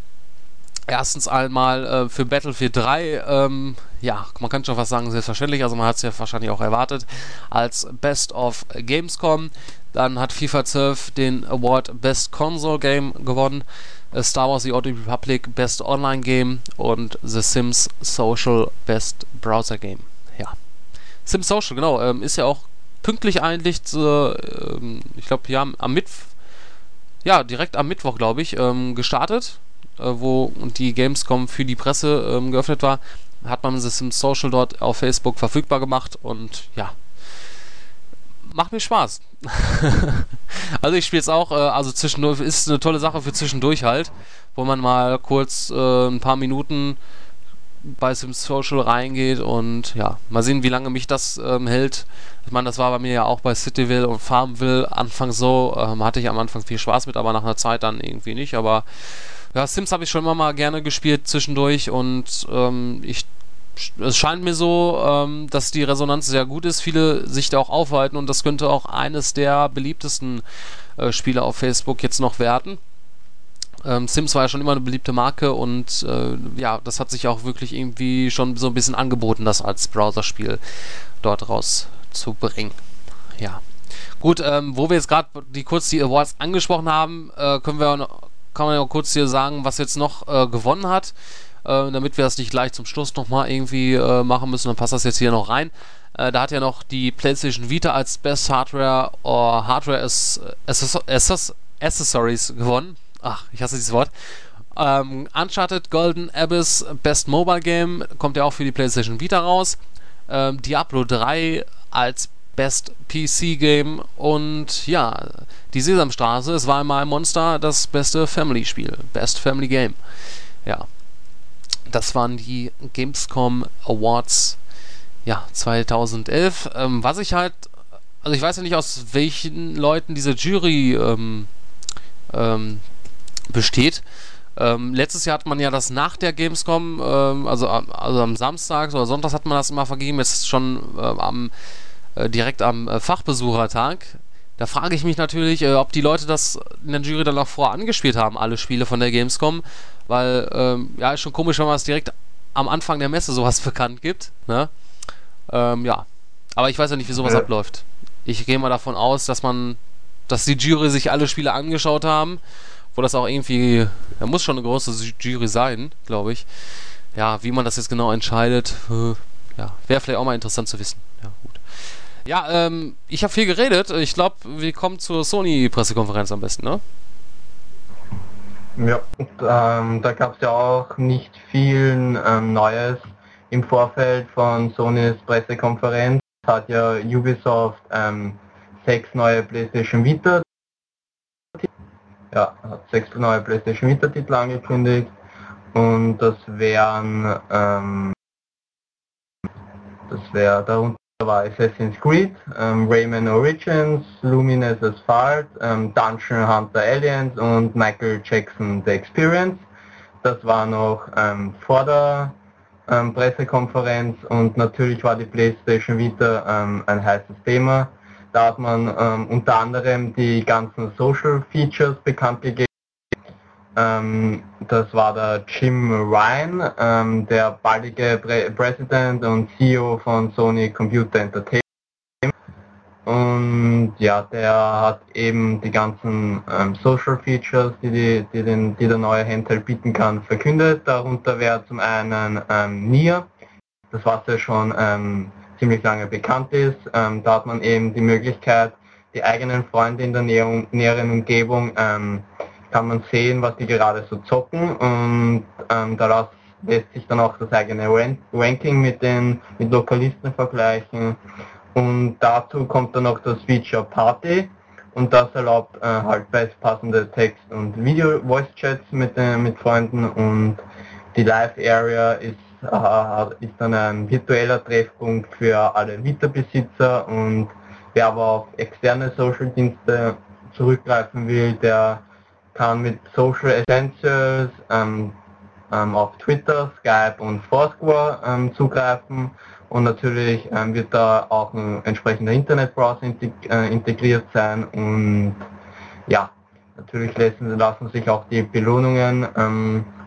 Erstens einmal äh, für Battlefield 3, ähm, ja, man kann schon was sagen, selbstverständlich, also man hat es ja wahrscheinlich auch erwartet, als Best of Gamescom. Dann hat FIFA 12 den Award Best Console Game gewonnen. Äh, Star Wars The Old Republic Best Online Game und The Sims Social Best Browser Game. Ja. Sims Social, genau, ähm, ist ja auch pünktlich eigentlich, zu, ähm, ich glaube, ja, am Mittwoch. ja, direkt am Mittwoch, glaube ich, ähm, gestartet, äh, wo die Gamescom für die Presse ähm, geöffnet war. Hat man es im Social dort auf Facebook verfügbar gemacht und ja, macht mir Spaß. also ich spiele es auch, äh, also zwischendurch ist eine tolle Sache für zwischendurch halt, wo man mal kurz äh, ein paar Minuten bei Sims Social reingeht und ja, mal sehen, wie lange mich das ähm, hält. Ich meine, das war bei mir ja auch bei Cityville und Farmville anfangs so, ähm, hatte ich am Anfang viel Spaß mit, aber nach einer Zeit dann irgendwie nicht, aber ja, Sims habe ich schon immer mal gerne gespielt zwischendurch und ähm, ich es scheint mir so, ähm, dass die Resonanz sehr gut ist, viele sich da auch aufhalten und das könnte auch eines der beliebtesten äh, Spiele auf Facebook jetzt noch werden. Ähm, Sims war ja schon immer eine beliebte Marke und äh, ja, das hat sich auch wirklich irgendwie schon so ein bisschen angeboten, das als Browserspiel dort rauszubringen. Ja. Gut, ähm, wo wir jetzt gerade die kurz die Awards angesprochen haben, äh, können wir kann man ja kurz hier sagen, was jetzt noch äh, gewonnen hat, äh, damit wir das nicht gleich zum Schluss nochmal irgendwie äh, machen müssen, dann passt das jetzt hier noch rein. Äh, da hat ja noch die PlayStation Vita als Best Hardware or Hardware Accessories gewonnen ach, ich hasse dieses Wort. Ähm, Uncharted Golden Abyss Best Mobile Game kommt ja auch für die PlayStation Vita raus. Ähm, Diablo 3 als Best PC Game und ja, die Sesamstraße, es war einmal Monster das beste Family Spiel, Best Family Game. Ja, das waren die Gamescom Awards ja 2011. Ähm, was ich halt, also ich weiß ja nicht aus welchen Leuten diese Jury ähm, ähm, besteht. Ähm, letztes Jahr hat man ja das nach der Gamescom, also, also am Samstag oder Sonntag hat man das immer vergeben, jetzt schon äh, am, äh, direkt am äh, Fachbesuchertag. Da frage ich mich natürlich, äh, ob die Leute das in der Jury dann auch vorher angespielt haben, alle Spiele von der Gamescom, weil, ähm, ja, ist schon komisch, wenn man es direkt am Anfang der Messe sowas bekannt gibt, ne? Ähm, ja. Aber ich weiß ja nicht, wie sowas ja. abläuft. Ich gehe mal davon aus, dass man, dass die Jury sich alle Spiele angeschaut haben wo das auch irgendwie, da muss schon eine große Jury sein, glaube ich. Ja, wie man das jetzt genau entscheidet, äh, ja, wäre vielleicht auch mal interessant zu wissen. Ja, gut. Ja, ähm, ich habe viel geredet. Ich glaube, wir kommen zur Sony-Pressekonferenz am besten, ne? Ja, ähm, da gab es ja auch nicht viel ähm, Neues im Vorfeld von Sonys Pressekonferenz. Hat ja Ubisoft ähm, sechs neue PlayStation Vita ja, hat sechs neue PlayStation Vita Titel angekündigt und das wären ähm, das wäre darunter war Assassin's Creed, ähm, Rayman Origins, Luminous Asphalt, ähm, Dungeon Hunter Aliens und Michael Jackson The Experience. Das war noch ähm, vor der ähm, Pressekonferenz und natürlich war die PlayStation Vita ähm, ein heißes Thema. Da hat man ähm, unter anderem die ganzen Social Features bekannt gegeben. Ähm, das war der Jim Ryan, ähm, der baldige Pre President und CEO von Sony Computer Entertainment. Und ja, der hat eben die ganzen ähm, Social Features, die, die, die, den, die der neue Handheld bieten kann, verkündet. Darunter wäre zum einen ähm, Nier, das was ja schon ähm, ziemlich lange bekannt ist. Ähm, da hat man eben die Möglichkeit, die eigenen Freunde in der näheren, Umgebung ähm, kann man sehen, was die gerade so zocken und ähm, daraus lässt sich dann auch das eigene Ranking mit den mit Lokalisten vergleichen und dazu kommt dann noch das Feature Party und das erlaubt äh, halt passende Text- und Video-Voice-Chats mit, äh, mit Freunden und die Live-Area ist äh, ist dann ein virtueller Treffpunkt für alle Vita-Besitzer und wer aber auf externe Social-Dienste zurückgreifen will, der kann mit Social Essentials ähm, ähm, auf Twitter, Skype und Foursquare ähm, zugreifen. Und natürlich ähm, wird da auch ein entsprechender Internetbrowser integ äh, integriert sein. Und ja, natürlich lassen, lassen sich auch die Belohnungen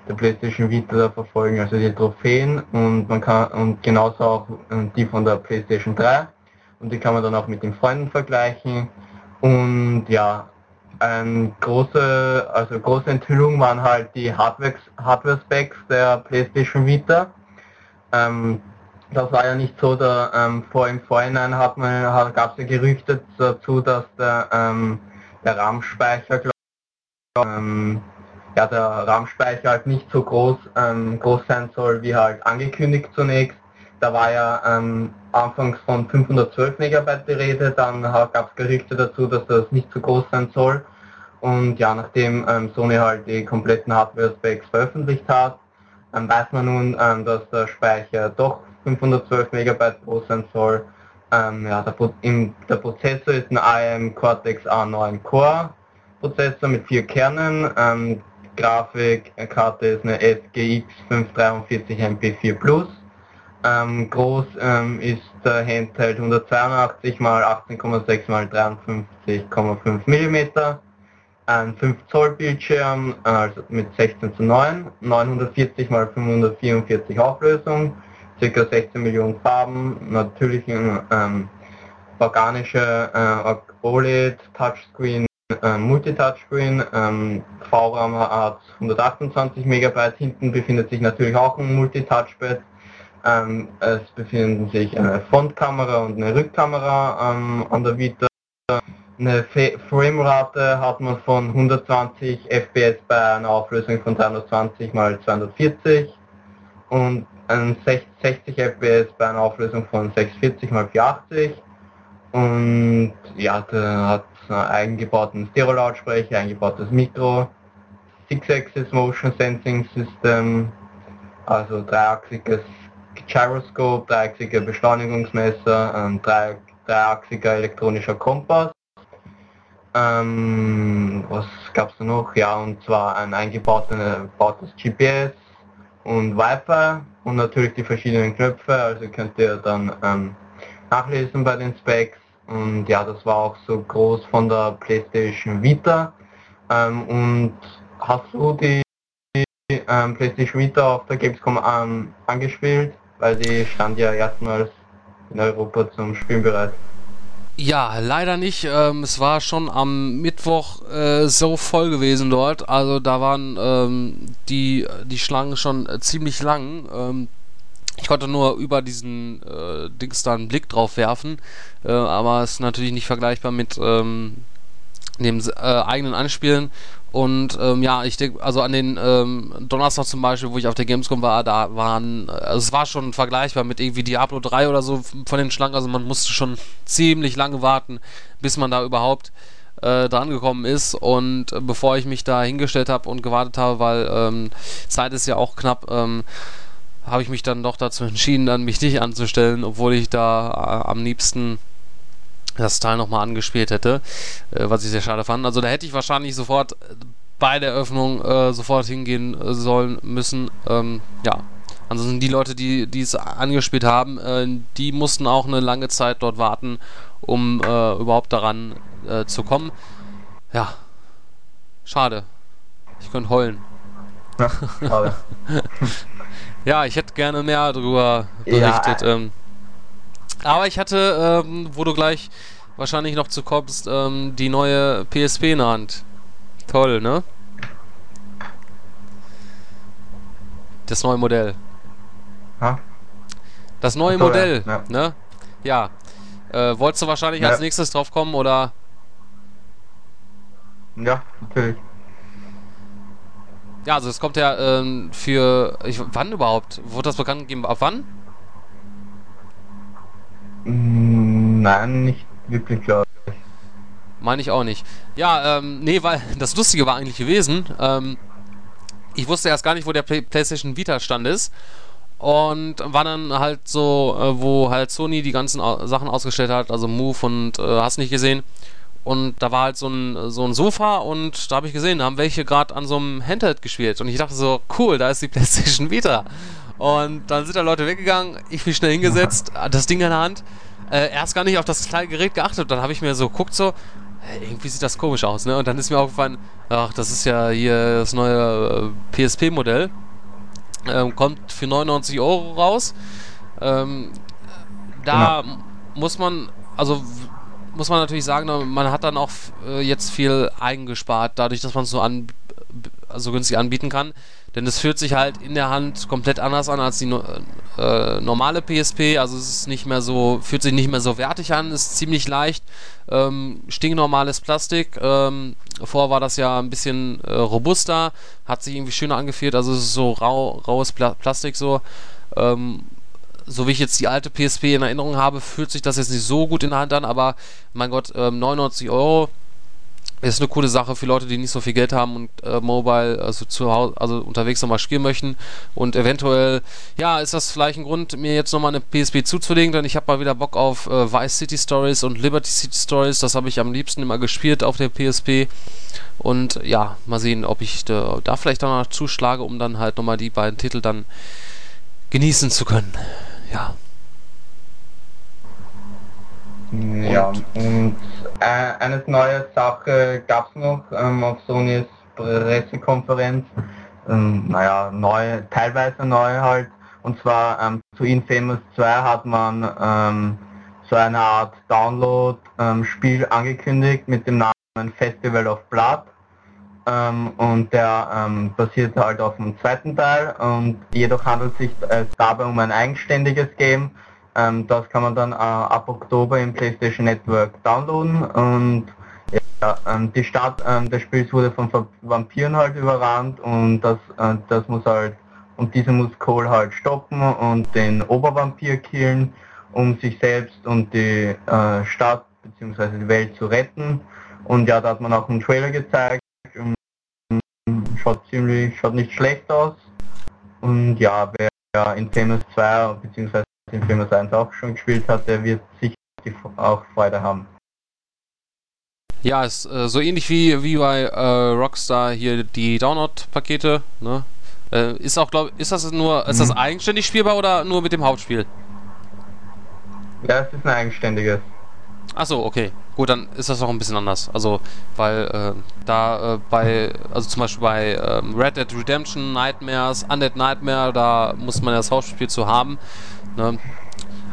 der PlayStation Vita verfolgen, also die Trophäen. Und man kann und genauso auch die von der PlayStation 3 und die kann man dann auch mit den Freunden vergleichen. Und ja, eine große, also große Enthüllung waren halt die Hardware-Specs der PlayStation Vita. Ähm, das war ja nicht so, da ähm, vor im Vorhinein hat man gab es ja Gerüchte dazu, dass der, ähm, der RAM-Speicher ähm, ja, RAM-Speicher halt nicht so groß, ähm, groß sein soll, wie halt angekündigt zunächst. Da war ja ähm, anfangs von 512 Megabyte die Rede, dann gab es Gerüchte dazu, dass das nicht so groß sein soll. Und ja, nachdem ähm, Sony halt die kompletten Hardware-Specs veröffentlicht hat, ähm, weiß man nun, ähm, dass der Speicher doch 512 Megabyte groß sein soll. Ähm, ja, der, im, der, Prozessor ist ein ARM Cortex A9 Core Prozessor mit vier Kernen. Ähm, Grafikkarte ist eine SGX 543 MP4 Plus. Ähm, groß ähm, ist der Handheld 182 x 18,6 x 53,5 mm. Ein 5 Zoll Bildschirm also mit 16 zu 9, 940 x 544 Auflösung, ca. 16 Millionen Farben, natürlich ein ähm, organische äh, OLED Touchscreen äh, Multitouchscreen, VRAM hat 128 MB, hinten befindet sich natürlich auch ein Multitouchpad. Ähm, es befinden sich eine Frontkamera und eine Rückkamera ähm, an der Vita. Eine Framerate hat man von 120 FPS bei einer Auflösung von 320 x 240 und 60 FPS bei einer Auflösung von 640 x 480 und ja, der hat einen eingebauten Stereo-Lautsprecher, eingebautes Mikro, Six-Axis Motion Sensing System, also dreiachsiges Gyroscope, dreiachsiger Beschleunigungsmesser, ein drei, dreiachsiger elektronischer Kompass. Ähm, was gab es noch? Ja, und zwar ein eingebautes GPS und Wi-Fi und natürlich die verschiedenen Knöpfe, also könnt ihr dann ähm, nachlesen bei den Specs. Und ja, das war auch so groß von der PlayStation Vita. Ähm, und hast du die ähm, PlayStation Vita auf der Gamescom ähm, angespielt? Weil die stand ja erstmals in Europa zum Spielen bereit. Ja, leider nicht. Ähm, es war schon am Mittwoch äh, so voll gewesen dort. Also da waren ähm, die, die Schlangen schon äh, ziemlich lang. Ähm, ich konnte nur über diesen äh, Dings da einen Blick drauf werfen, äh, aber es ist natürlich nicht vergleichbar mit ähm, dem äh, eigenen Anspielen. Und ähm, ja, ich denke, also an den ähm, Donnerstag zum Beispiel, wo ich auf der Gamescom war, da waren, also es war schon vergleichbar mit irgendwie Diablo 3 oder so von den Schlangen. Also man musste schon ziemlich lange warten, bis man da überhaupt äh, dran gekommen ist. Und äh, bevor ich mich da hingestellt habe und gewartet habe, weil ähm, Zeit ist ja auch knapp, ähm, habe ich mich dann doch dazu entschieden, dann mich nicht anzustellen, obwohl ich da äh, am liebsten das Teil nochmal angespielt hätte, äh, was ich sehr schade fand. Also da hätte ich wahrscheinlich sofort bei der Eröffnung äh, sofort hingehen äh, sollen müssen. Ähm, ja. Ansonsten die Leute, die es angespielt haben, äh, die mussten auch eine lange Zeit dort warten, um äh, überhaupt daran zu kommen. Ja. Schade. Ich könnte heulen. Ja, schade. Ja, ich hätte gerne mehr darüber berichtet. Ja, äh ähm. Aber ich hatte, ähm, wo du gleich wahrscheinlich noch zu kommst, ähm, die neue PSP in der Hand. Toll, ne? Das neue Modell. Ha? Das neue so, Modell, ja. ne? Ja. Äh, wolltest du wahrscheinlich ja. als nächstes drauf kommen oder? Ja, natürlich. Ja, also es kommt ja ähm, für. Ich, wann überhaupt? Wurde das bekannt gegeben? Ab wann? Mm, nein, nicht wirklich, glaube ich. Meine ich auch nicht. Ja, ähm, nee, weil das Lustige war eigentlich gewesen. Ähm, ich wusste erst gar nicht, wo der Play PlayStation Vita stand ist. Und war dann halt so, äh, wo halt Sony die ganzen Sachen ausgestellt hat, also Move und äh, hast nicht gesehen. Und da war halt so ein, so ein Sofa und da habe ich gesehen, da haben welche gerade an so einem Handheld gespielt. Und ich dachte so, cool, da ist die PlayStation Vita. Und dann sind da Leute weggegangen, ich mich schnell hingesetzt, das Ding in der Hand. Äh, erst gar nicht auf das kleine Gerät geachtet. Dann habe ich mir so geguckt, so, hey, irgendwie sieht das komisch aus, ne? Und dann ist mir aufgefallen, ach, das ist ja hier das neue äh, PSP-Modell. Ähm, kommt für 99 Euro raus. Ähm, da genau. muss man, also muss man natürlich sagen, man hat dann auch äh, jetzt viel eingespart, dadurch, dass man es so an, so günstig anbieten kann. Denn es fühlt sich halt in der Hand komplett anders an als die äh, normale PSP. Also es ist nicht mehr so, fühlt sich nicht mehr so wertig an, ist ziemlich leicht. Ähm, stinknormales Plastik. Ähm, vorher war das ja ein bisschen äh, robuster, hat sich irgendwie schöner angefühlt. Also es ist so rau, raues Pla Plastik so. Ähm, so wie ich jetzt die alte PSP in Erinnerung habe, fühlt sich das jetzt nicht so gut in der Hand an, aber mein Gott, ähm, 99 Euro ist eine coole Sache für Leute, die nicht so viel Geld haben und äh, Mobile, also zu Hause, also unterwegs nochmal spielen möchten. Und eventuell, ja, ist das vielleicht ein Grund, mir jetzt nochmal eine PSP zuzulegen, denn ich habe mal wieder Bock auf äh, Vice City Stories und Liberty City Stories. Das habe ich am liebsten immer gespielt auf der PSP. Und ja, mal sehen, ob ich da, da vielleicht auch noch zuschlage, um dann halt nochmal die beiden Titel dann genießen zu können. Ja. Ja, und äh, eine neue Sache gab es noch ähm, auf Sonys Pressekonferenz. Ähm, naja, neu, teilweise neu halt. Und zwar ähm, zu Infamous 2 hat man ähm, so eine Art Download-Spiel angekündigt mit dem Namen Festival of Blood. Ähm, und der ähm, basiert halt auf dem zweiten Teil und jedoch handelt es sich äh, dabei um ein eigenständiges Game ähm, das kann man dann äh, ab Oktober im PlayStation Network downloaden und ja, ähm, die Stadt ähm, des Spiels wurde von Vampiren halt überrannt und das, äh, das muss halt, und diese muss Cole halt stoppen und den Obervampir killen, um sich selbst und die äh, Stadt bzw. die Welt zu retten. Und ja, da hat man auch einen Trailer gezeigt. Schaut ziemlich, schaut nicht schlecht aus. Und ja, wer Infamous 2 bzw den Film 1 auch schon gespielt hat, der wird sicher auch Freude haben. Ja, ist äh, so ähnlich wie, wie bei äh, Rockstar hier die Download-Pakete, ne? Äh, ist auch, glaube ist das nur, ist das mhm. eigenständig spielbar oder nur mit dem Hauptspiel? Ja, es ist ein eigenständiges. Achso, okay. Gut, dann ist das auch ein bisschen anders. Also, weil äh, da äh, bei, also zum Beispiel bei ähm, Red Dead Redemption, Nightmares, Undead Nightmare, da muss man das Hauptspiel zu haben. Ne?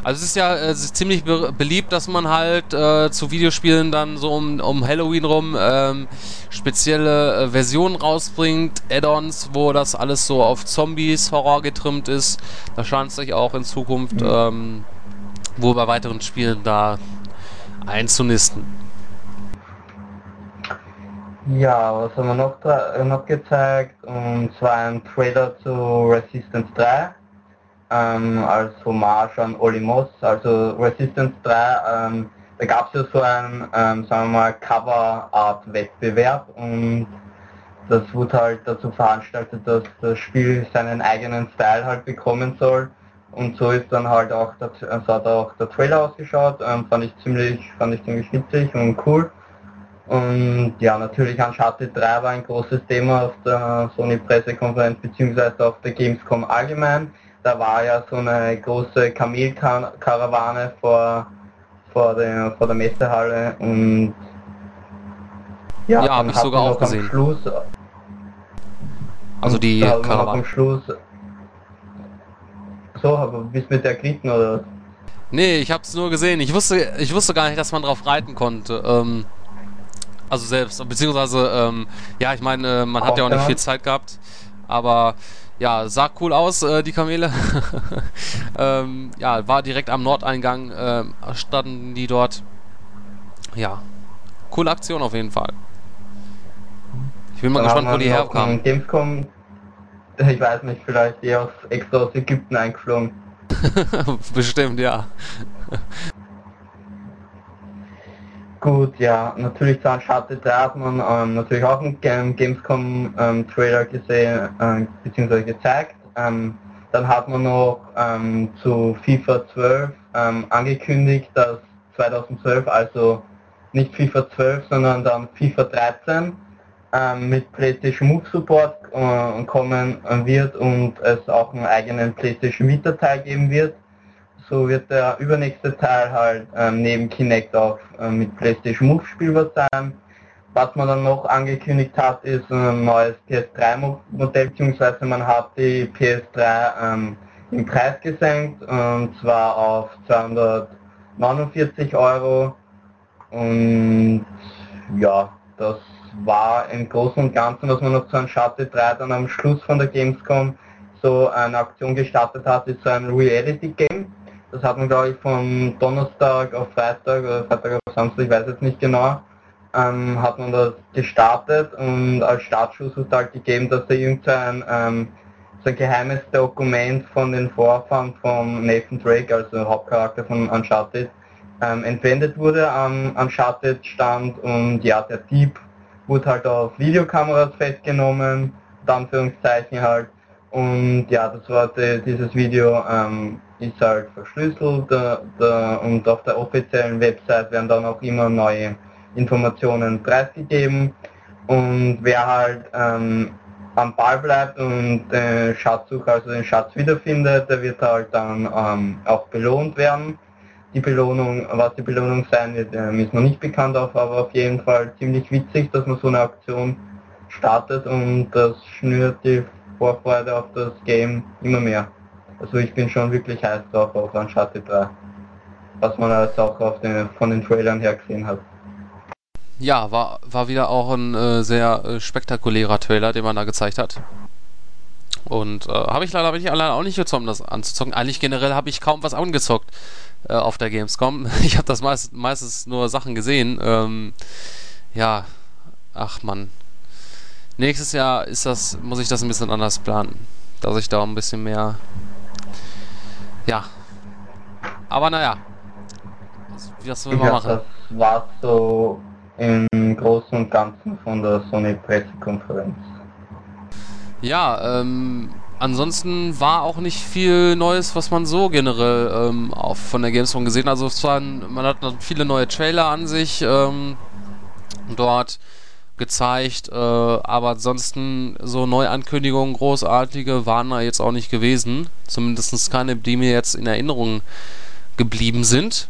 Also es ist ja äh, es ist ziemlich be beliebt, dass man halt äh, zu Videospielen dann so um, um Halloween rum ähm, spezielle äh, Versionen rausbringt, Add-ons, wo das alles so auf Zombies, Horror getrimmt ist. Da scheint es sich auch in Zukunft mhm. ähm, wo bei weiteren Spielen da einzunisten. Ja, was haben wir noch, noch gezeigt? Und zwar ein Trailer zu Resistance 3 ähm, als Hommage an Olimos, also Resistance 3, ähm, da gab es ja so einen, ähm, sagen wir mal, Cover-Art-Wettbewerb und das wurde halt dazu veranstaltet, dass das Spiel seinen eigenen Style halt bekommen soll. Und so ist dann halt auch, der, so hat auch der Trailer ausgeschaut, ähm, fand ich ziemlich, fand ich ziemlich witzig und cool. Und ja, natürlich Uncharted 3 war ein großes Thema auf der Sony Pressekonferenz beziehungsweise auf der Gamescom allgemein da war ja so eine große Kamelkarawane vor, vor, der, vor der Messehalle und ja, ja habe ich sogar auch gesehen. Schluss, also die Karawane. Am Schluss, so, aber bist mit der Kriten oder Nee, ich hab's nur gesehen. Ich wusste, ich wusste gar nicht, dass man drauf reiten konnte. Ähm, also selbst, beziehungsweise, ähm, ja, ich meine, man hat ja auch nicht viel Zeit gehabt. Aber ja, sah cool aus, äh, die Kamele. ähm, ja, war direkt am Nordeingang, äh, standen die dort. Ja, coole Aktion auf jeden Fall. Ich bin mal Dann gespannt, wo die herkamen. Gamescom, ich weiß nicht, vielleicht eher aus, extra aus Ägypten eingeflogen. Bestimmt, ja. Gut, ja, natürlich zu Uncharted 3 hat man ähm, natürlich auch einen Gamescom-Trailer ähm, gesehen, äh, beziehungsweise gezeigt. Ähm, dann hat man noch ähm, zu FIFA 12 ähm, angekündigt, dass 2012, also nicht FIFA 12, sondern dann FIFA 13 ähm, mit PlayStation Move Support äh, kommen wird und es auch einen eigenen PlayStation Vita Teil geben wird so wird der übernächste Teil halt ähm, neben Kinect auch ähm, mit PlayStation Move spielbar sein. Was man dann noch angekündigt hat, ist ein neues PS3-Modell, beziehungsweise man hat die PS3 ähm, im Preis gesenkt, und zwar auf 249 Euro. Und ja, das war im Großen und Ganzen, was man noch zu Uncharted 3 dann am Schluss von der Gamescom so eine Aktion gestartet hat, ist so ein Reality-Game. Das hat man glaube ich von Donnerstag auf Freitag oder Freitag auf Samstag, ich weiß jetzt nicht genau, ähm, hat man das gestartet und als Startschuss ist halt gegeben, dass da irgendein ähm, so ein geheimes Dokument von den Vorfahren von Nathan Drake, also Hauptcharakter von Uncharted, ähm, entwendet wurde am Uncharted stand und ja, der Dieb wurde halt auf Videokameras festgenommen, Anführungszeichen halt. Und ja, das war die, dieses Video ähm, ist halt verschlüsselt äh, und auf der offiziellen Website werden dann auch immer neue Informationen preisgegeben. Und wer halt ähm, am Ball bleibt und den Schatzsucher, also den Schatz wiederfindet, der wird halt dann ähm, auch belohnt werden. Die Belohnung, was die Belohnung sein wird, ähm, ist noch nicht bekannt, aber auf jeden Fall ziemlich witzig, dass man so eine Aktion startet und das schnürt die Vorfreude auf das Game immer mehr. Also ich bin schon wirklich heiß drauf auf Uncharted 3. Was man jetzt auch auf den, von den Trailern her gesehen hat. Ja, war, war wieder auch ein äh, sehr äh, spektakulärer Trailer, den man da gezeigt hat. Und äh, habe ich leider bin ich allein auch nicht gezockt, das anzuzocken. Eigentlich generell habe ich kaum was angezockt äh, auf der Gamescom. Ich habe das meist, meistens nur Sachen gesehen. Ähm, ja, ach man. Nächstes Jahr ist das, muss ich das ein bisschen anders planen. Dass ich da ein bisschen mehr. Ja. Aber naja. Was will man machen? Das war so im Großen und Ganzen von der Sony Pressekonferenz. Ja, ähm, ansonsten war auch nicht viel Neues, was man so generell ähm, auch von der Gamescom gesehen hat. Also es waren, man hat viele neue Trailer an sich ähm, dort gezeigt, äh, aber ansonsten so Neuankündigungen, großartige, waren da jetzt auch nicht gewesen. Zumindest keine, die mir jetzt in Erinnerung geblieben sind.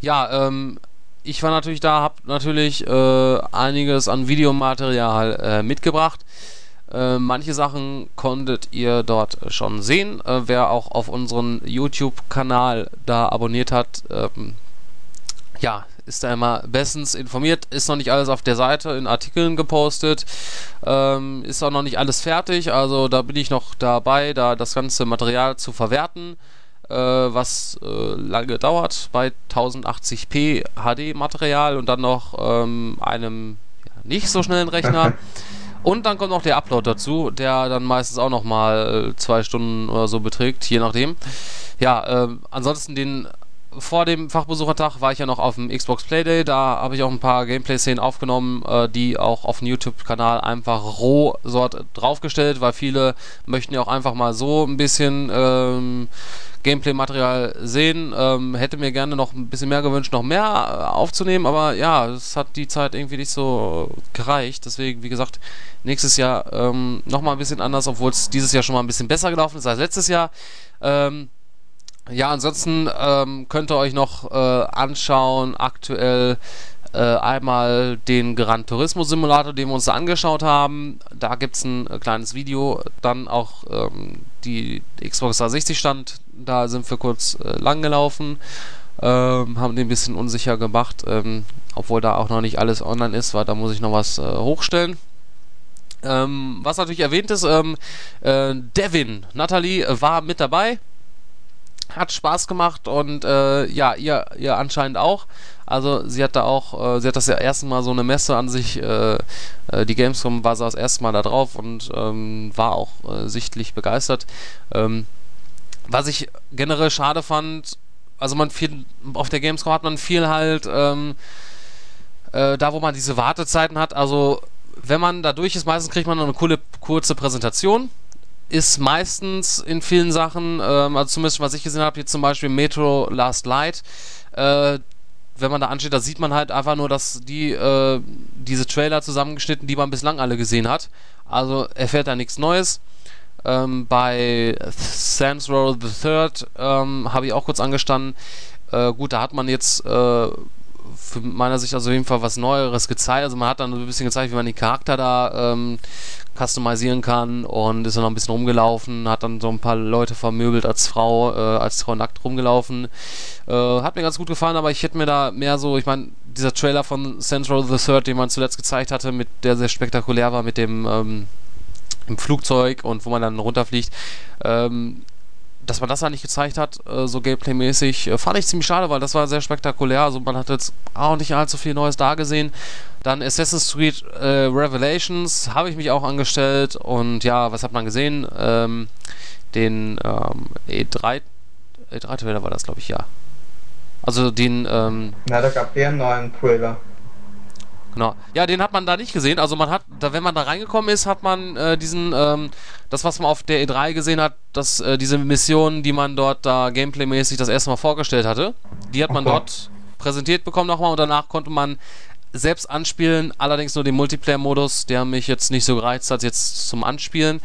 Ja, ähm, ich war natürlich da, habe natürlich äh, einiges an Videomaterial äh, mitgebracht. Äh, manche Sachen konntet ihr dort schon sehen. Äh, wer auch auf unseren YouTube-Kanal da abonniert hat, ähm, ja, ist da immer bestens informiert. Ist noch nicht alles auf der Seite in Artikeln gepostet. Ähm, ist auch noch nicht alles fertig. Also da bin ich noch dabei, da das ganze Material zu verwerten äh, was äh, lange dauert bei 1080p HD-Material und dann noch ähm, einem ja, nicht so schnellen Rechner. Und dann kommt noch der Upload dazu, der dann meistens auch noch mal äh, zwei Stunden oder so beträgt, je nachdem. Ja, äh, ansonsten den vor dem Fachbesuchertag war ich ja noch auf dem Xbox Playday. Da habe ich auch ein paar Gameplay-Szenen aufgenommen, äh, die auch auf dem YouTube-Kanal einfach roh dort draufgestellt, weil viele möchten ja auch einfach mal so ein bisschen ähm, Gameplay-Material sehen. Ähm, hätte mir gerne noch ein bisschen mehr gewünscht, noch mehr äh, aufzunehmen, aber ja, es hat die Zeit irgendwie nicht so gereicht. Deswegen, wie gesagt, nächstes Jahr ähm, nochmal ein bisschen anders, obwohl es dieses Jahr schon mal ein bisschen besser gelaufen ist als letztes Jahr. Ähm, ja, ansonsten ähm, könnt ihr euch noch äh, anschauen, aktuell äh, einmal den Gran Turismo Simulator, den wir uns angeschaut haben. Da gibt es ein äh, kleines Video. Dann auch ähm, die Xbox 360 stand. Da sind wir kurz äh, lang gelaufen. Ähm, haben den ein bisschen unsicher gemacht, ähm, obwohl da auch noch nicht alles online ist, weil da muss ich noch was äh, hochstellen. Ähm, was natürlich erwähnt ist, ähm, äh, Devin, Natalie war mit dabei hat Spaß gemacht und äh, ja, ihr, ihr anscheinend auch. Also sie hat da auch, äh, sie hat das ja erste Mal so eine Messe an sich, äh, äh die Gamescom war sie das erste Mal da drauf und ähm, war auch äh, sichtlich begeistert. Ähm, was ich generell schade fand, also man viel, auf der Gamescom hat man viel halt, ähm, äh, da wo man diese Wartezeiten hat, also wenn man da durch ist, meistens kriegt man noch eine coole, kurze Präsentation ist meistens in vielen Sachen, ähm, also zumindest was ich gesehen habe, hier zum Beispiel Metro Last Light, äh, wenn man da ansteht, da sieht man halt einfach nur, dass die äh, diese Trailer zusammengeschnitten, die man bislang alle gesehen hat. Also erfährt da nichts Neues. Ähm, bei Sans Row the Third ähm, habe ich auch kurz angestanden. Äh, gut, da hat man jetzt äh, für meiner Sicht also auf jeden Fall was Neueres gezeigt. Also man hat dann so ein bisschen gezeigt, wie man den Charakter da ähm, customisieren kann und ist dann noch ein bisschen rumgelaufen, hat dann so ein paar Leute vermöbelt als Frau, äh, als Frau nackt rumgelaufen. Äh, hat mir ganz gut gefallen, aber ich hätte mir da mehr so, ich meine, dieser Trailer von Central the Third, den man zuletzt gezeigt hatte, mit der sehr spektakulär war mit dem ähm, im Flugzeug und wo man dann runterfliegt, ähm, dass man das da nicht gezeigt hat, äh, so Gameplay-mäßig, äh, fand ich ziemlich schade, weil das war sehr spektakulär. Also man hat jetzt auch nicht allzu viel Neues da gesehen. Dann Assassin's Creed äh, Revelations habe ich mich auch angestellt und ja, was hat man gesehen? Ähm, den ähm, E3 E3-Trailer war das, glaube ich, ja. Also den. Ähm, Na, da gab es einen neuen Trailer. Genau. Ja, den hat man da nicht gesehen. Also man hat, da, wenn man da reingekommen ist, hat man äh, diesen, ähm, das, was man auf der E3 gesehen hat, dass äh, diese Mission, die man dort da gameplaymäßig das erste Mal vorgestellt hatte, die hat man Okay. dort präsentiert bekommen nochmal und danach konnte man selbst anspielen, allerdings nur den Multiplayer-Modus, der mich jetzt nicht so gereizt hat jetzt zum Anspielen.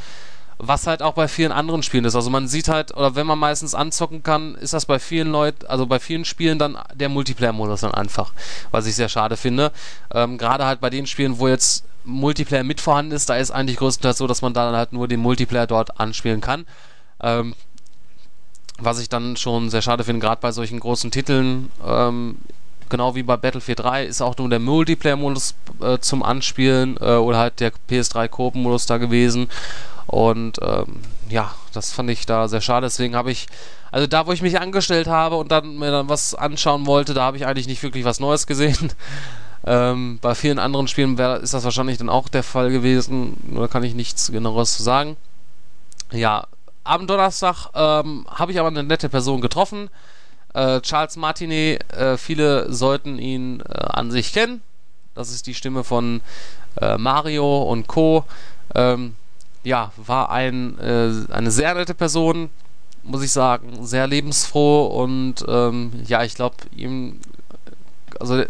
Was halt auch bei vielen anderen Spielen ist. Also man sieht halt, oder wenn man meistens anzocken kann, ist das bei vielen Leuten, also bei vielen Spielen dann der Multiplayer-Modus dann einfach. Was ich sehr schade finde. Ähm, Gerade halt bei den Spielen, wo jetzt Multiplayer mit vorhanden ist, da ist eigentlich größtenteils so, dass man dann halt nur den Multiplayer dort anspielen kann. Ähm, was ich dann schon sehr schade finde, gerade bei solchen großen Titeln, ähm, genau wie bei Battlefield 3, ist auch nur der Multiplayer-Modus äh, zum Anspielen äh, oder halt der PS3 Koop-Modus da gewesen. Und ähm, ja, das fand ich da sehr schade. Deswegen habe ich, also da, wo ich mich angestellt habe und dann mir dann was anschauen wollte, da habe ich eigentlich nicht wirklich was Neues gesehen. ähm, bei vielen anderen Spielen wär, ist das wahrscheinlich dann auch der Fall gewesen. Nur kann ich nichts genaueres zu sagen. Ja, am Donnerstag ähm, habe ich aber eine nette Person getroffen. Äh, Charles Martinet, äh, viele sollten ihn äh, an sich kennen. Das ist die Stimme von äh, Mario und Co. Ähm, ja, war ein, äh, eine sehr nette Person, muss ich sagen, sehr lebensfroh und ähm, ja, ich glaube, ihm, also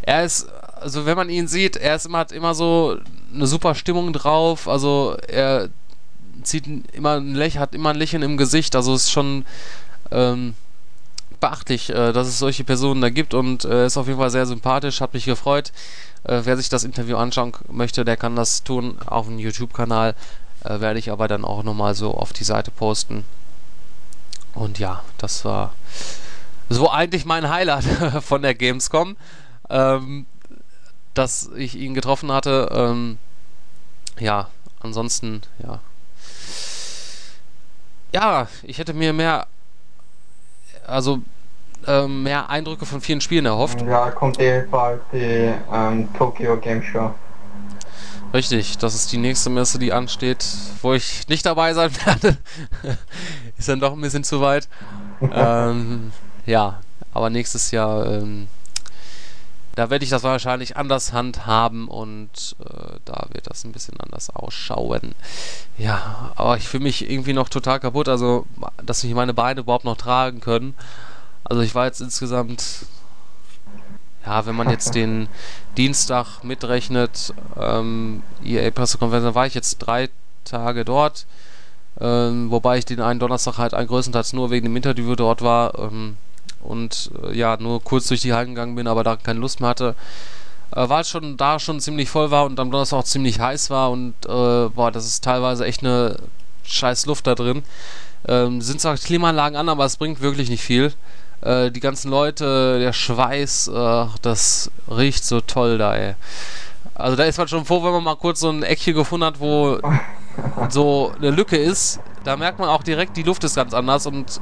er ist, also wenn man ihn sieht, er ist immer, hat immer so eine super Stimmung drauf, also er zieht immer ein Lächeln, hat immer ein Lächeln im Gesicht, also ist schon ähm, beachtlich, äh, dass es solche Personen da gibt und äh, ist auf jeden Fall sehr sympathisch, hat mich gefreut. Äh, wer sich das Interview anschauen möchte, der kann das tun auf dem YouTube-Kanal. Äh, werde ich aber dann auch nochmal so auf die Seite posten. Und ja, das war so eigentlich mein Highlight von der Gamescom, ähm, dass ich ihn getroffen hatte. Ähm, ja, ansonsten, ja. Ja, ich hätte mir mehr, also ähm, mehr Eindrücke von vielen Spielen erhofft. Ja, kommt ebenfalls die ähm, Tokyo Game Show. Richtig, das ist die nächste Messe, die ansteht, wo ich nicht dabei sein werde. ist dann doch ein bisschen zu weit. ähm, ja, aber nächstes Jahr, ähm, da werde ich das wahrscheinlich anders handhaben und äh, da wird das ein bisschen anders ausschauen. Ja, aber ich fühle mich irgendwie noch total kaputt, also dass mich meine Beine überhaupt noch tragen können. Also ich war jetzt insgesamt ja, wenn man jetzt den Dienstag mitrechnet, ähm, EA-Pressekonferenz, dann war ich jetzt drei Tage dort, ähm, wobei ich den einen Donnerstag halt größtenteils nur wegen dem Interview dort war ähm, und äh, ja, nur kurz durch die Hallen gegangen bin, aber da keine Lust mehr hatte. Äh, es schon da schon ziemlich voll war und am Donnerstag auch ziemlich heiß war und äh, boah, das ist teilweise echt eine scheiß Luft da drin. Ähm, sind zwar Klimaanlagen an, aber es bringt wirklich nicht viel äh, die ganzen Leute, der Schweiß, äh, das riecht so toll da, ey. Also da ist man schon froh, wenn man mal kurz so ein Eckchen gefunden hat, wo so eine Lücke ist. Da merkt man auch direkt, die Luft ist ganz anders und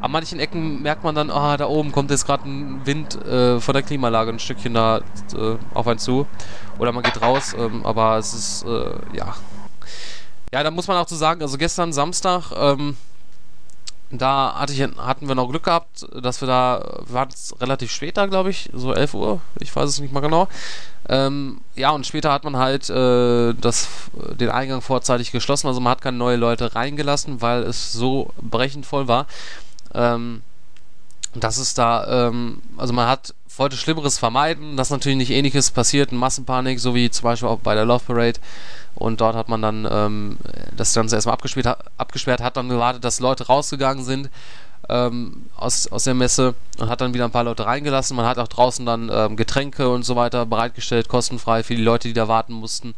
an manchen Ecken merkt man dann, ah, da oben kommt jetzt gerade ein Wind äh, von der Klimaanlage ein Stückchen da äh, auf einen zu. Oder man geht raus, ähm, aber es ist, äh, ja. Ja, da muss man auch zu sagen, also gestern Samstag, ähm, da hatte ich, hatten wir noch Glück gehabt, dass wir da, wir waren relativ spät da, glaube ich, so 11 Uhr, ich weiß es nicht mal genau. Ähm, ja, und später hat man halt äh, das, den Eingang vorzeitig geschlossen, also man hat keine neuen Leute reingelassen, weil es so brechend voll war. Ähm, dass es da, ähm, also man hat wollte Schlimmeres vermeiden, dass natürlich nicht ähnliches passiert, Massenpanik, so wie zum Beispiel auch bei der Love Parade. Und dort hat man dann ähm, das Ganze erstmal abgesperrt, abgesperrt, hat dann gewartet, dass Leute rausgegangen sind. ähm, aus, aus der Messe und hat dann wieder ein paar Leute reingelassen. Man hat auch draußen dann ähm, Getränke und so weiter bereitgestellt, kostenfrei für die Leute, die da warten mussten.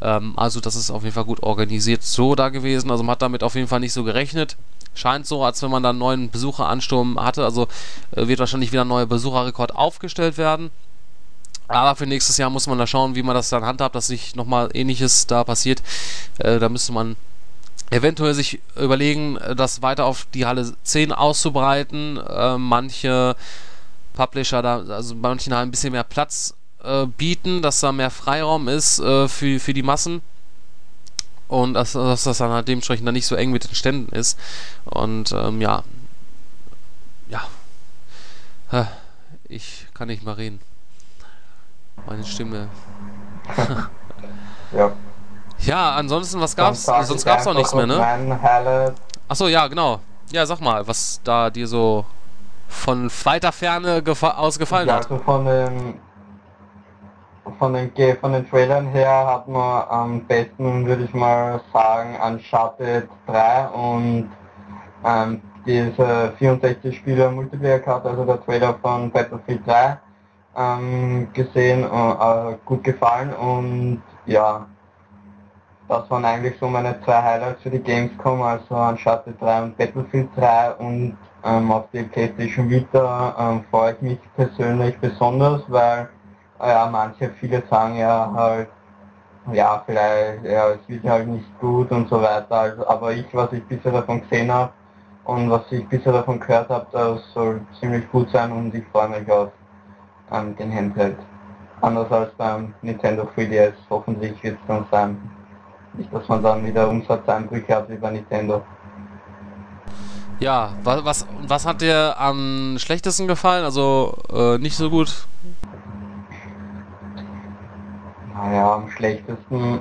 Ähm, also das ist auf jeden Fall gut organisiert so da gewesen. Also man hat damit auf jeden Fall nicht so gerechnet. Scheint so, als wenn man da einen neuen Besucheransturm hatte. Also äh, wird wahrscheinlich wieder ein neuer Besucherrekord aufgestellt werden. Aber für nächstes Jahr muss man da schauen, wie man das dann handhabt, dass nicht nochmal ähnliches da passiert. Äh, da müsste man eventuell sich überlegen, das weiter auf die Halle 10 auszubreiten. Äh, manche Publisher da, also manchen Hallen ein bisschen mehr Platz äh, bieten, dass da mehr Freiraum ist äh, für, für die Massen. Und dass, dass das dann halt dementsprechend dann nicht so eng mit den Ständen ist. Und ähm, ja. Ja. Ich kann nicht mehr reden. Meine Stimme. ja. Ja, ansonsten, was gab's? Sonst gab's auch nichts mehr, ne? Achso, ja, genau. Ja, sag mal, was da dir so von weiter Ferne aus gefallen ja, hat. Also von den, von den von den Trailern her hat man am besten, würde ich mal sagen, Uncharted 3 und ähm, diese 64 Spieler Multiplayer Karte, also der Trailer von Battlefield 3 ähm, gesehen, äh, äh, gut gefallen und ja, das waren eigentlich so meine zwei Highlights für die Gamescom, also Uncharted 3 und Battlefield 3 und ähm, auf die PlayStation Vita ähm, freue ich mich persönlich besonders, weil ja, manche, viele sagen ja halt, ja vielleicht, ja es wird halt nicht gut und so weiter, also, aber ich, was ich bisher davon gesehen habe und was ich bisher davon gehört habe, das soll ziemlich gut sein und ich freue mich auf ähm, den Handheld. Anders als beim Nintendo 3DS, hoffentlich wird es dann sein. Nicht, dass man dann wieder Umsatzeinbrüche hat wie bei Nintendo. Ja, was, was, was hat dir am schlechtesten gefallen? Also äh, nicht so gut? Naja, am schlechtesten,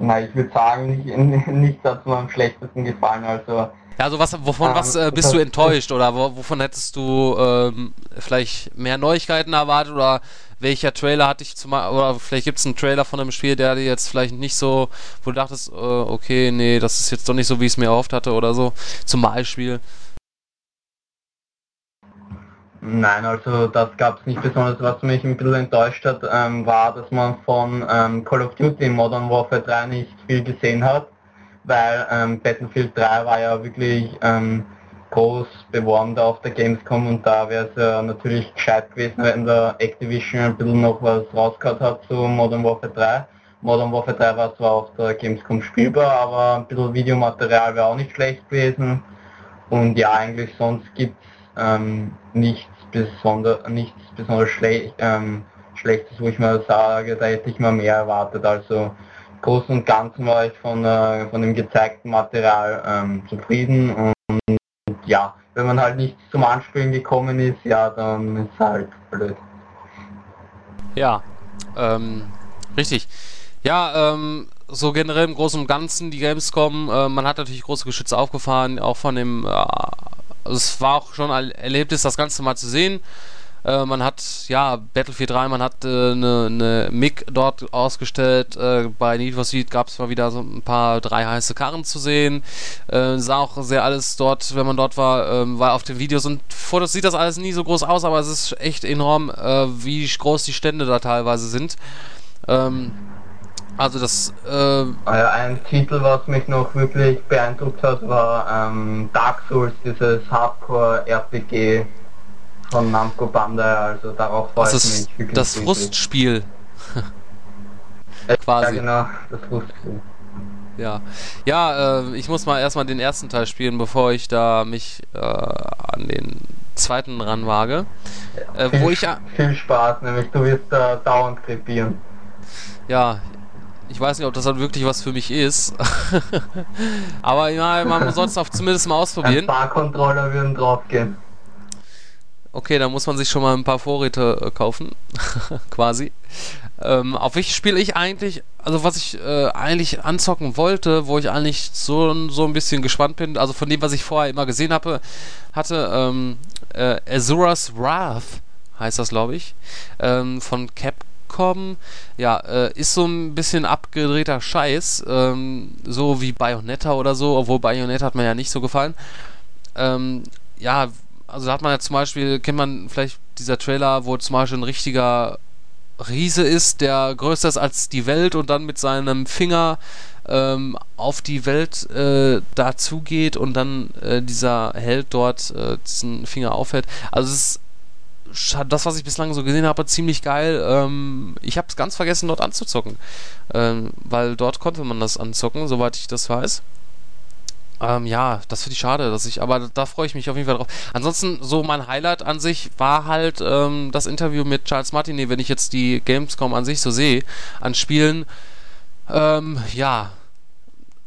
na ich würde sagen, nicht, nicht hat mir am schlechtesten gefallen. Also ja, also was, wovon ähm, was äh, bist du enttäuscht oder wovon hättest du ähm, vielleicht mehr Neuigkeiten erwartet oder welcher Trailer hatte ich zum oder vielleicht gibt es einen Trailer von einem Spiel, der dir jetzt vielleicht nicht so, wo du dachtest, äh, okay, nee, das ist jetzt doch nicht so, wie ich es mir erhofft hatte oder so, zum Beispiel. Nein, also das gab es nicht besonders. Was mich ein bisschen enttäuscht hat, ähm, war, dass man von ähm, Call of Duty Modern Warfare 3 nicht viel gesehen hat weil ähm, Battlefield 3 war ja wirklich ähm, groß beworben da auf der Gamescom und da wäre es ja natürlich gescheit gewesen, wenn der Activision ein bisschen noch was rausgehauen hat zu Modern Warfare 3. Modern Warfare 3 war zwar auf der Gamescom spielbar, aber ein bisschen Videomaterial wäre auch nicht schlecht gewesen. Und ja, eigentlich sonst gibt es ähm, nichts besonders nichts besonders schlecht, ähm, Schlechtes, wo ich mal sage, da hätte ich mal mehr erwartet. Also Großen und Ganzen war ich von, äh, von dem gezeigten Material ähm, zufrieden und ja, wenn man halt nicht zum Anspielen gekommen ist, ja, dann ist halt blöd. Ja, ähm, richtig. Ja, ähm, so generell im Großen und Ganzen, die Gamescom, äh, man hat natürlich große Geschütze aufgefahren, auch von dem, äh, also es war auch schon ein Erlebnis, das Ganze mal zu sehen. Äh, man hat, ja, Battlefield 3, man hat eine äh, ne, MIG dort ausgestellt. Äh, bei Need for Speed gab es mal wieder so ein paar drei heiße Karren zu sehen. Äh, sah auch sehr alles dort, wenn man dort war, ähm, war auf den Videos und Fotos sieht das alles nie so groß aus, aber es ist echt enorm, äh, wie groß die Stände da teilweise sind. Ähm, also das. Äh ein Titel, was mich noch wirklich beeindruckt hat, war ähm, Dark Souls, dieses Hardcore-RPG von Namco Bandai, also darauf freue ich mich wirklich. Das Frustspiel. Quasi. Ja, genau, das Frustspiel. Ja, ja äh, ich muss mal erstmal den ersten Teil spielen, bevor ich da mich äh, an den zweiten ranwage. Äh, viel, wo ich viel Spaß, nämlich du wirst da dauernd krepieren. Ja, ich weiß nicht, ob das dann wirklich was für mich ist. Aber ja, man soll es zumindest mal ausprobieren. Ein paar Controller würden draufgehen. Okay, da muss man sich schon mal ein paar Vorräte äh, kaufen, quasi. Ähm, auf welches Spiel ich eigentlich, also was ich äh, eigentlich anzocken wollte, wo ich eigentlich so, so ein bisschen gespannt bin, also von dem, was ich vorher immer gesehen habe, hatte, ähm, äh, Azura's Wrath heißt das, glaube ich, ähm, von Capcom. Ja, äh, ist so ein bisschen abgedrehter Scheiß, ähm, so wie Bayonetta oder so, obwohl Bayonetta hat mir ja nicht so gefallen. Ähm, ja, also hat man ja zum Beispiel, kennt man vielleicht dieser Trailer, wo zum Beispiel ein richtiger Riese ist, der größer ist als die Welt und dann mit seinem Finger ähm, auf die Welt äh, dazugeht und dann äh, dieser Held dort äh, diesen Finger aufhält. Also es ist das, was ich bislang so gesehen habe, ziemlich geil. Ähm, ich habe es ganz vergessen, dort anzuzocken. Ähm, weil dort konnte man das anzocken, soweit ich das weiß. Ähm, ja, das finde ich schade, dass ich, aber da freue ich mich auf jeden Fall drauf. Ansonsten, so mein Highlight an sich war halt ähm, das Interview mit Charles Martinet, wenn ich jetzt die Gamescom an sich so sehe, an Spielen. Ähm, ja,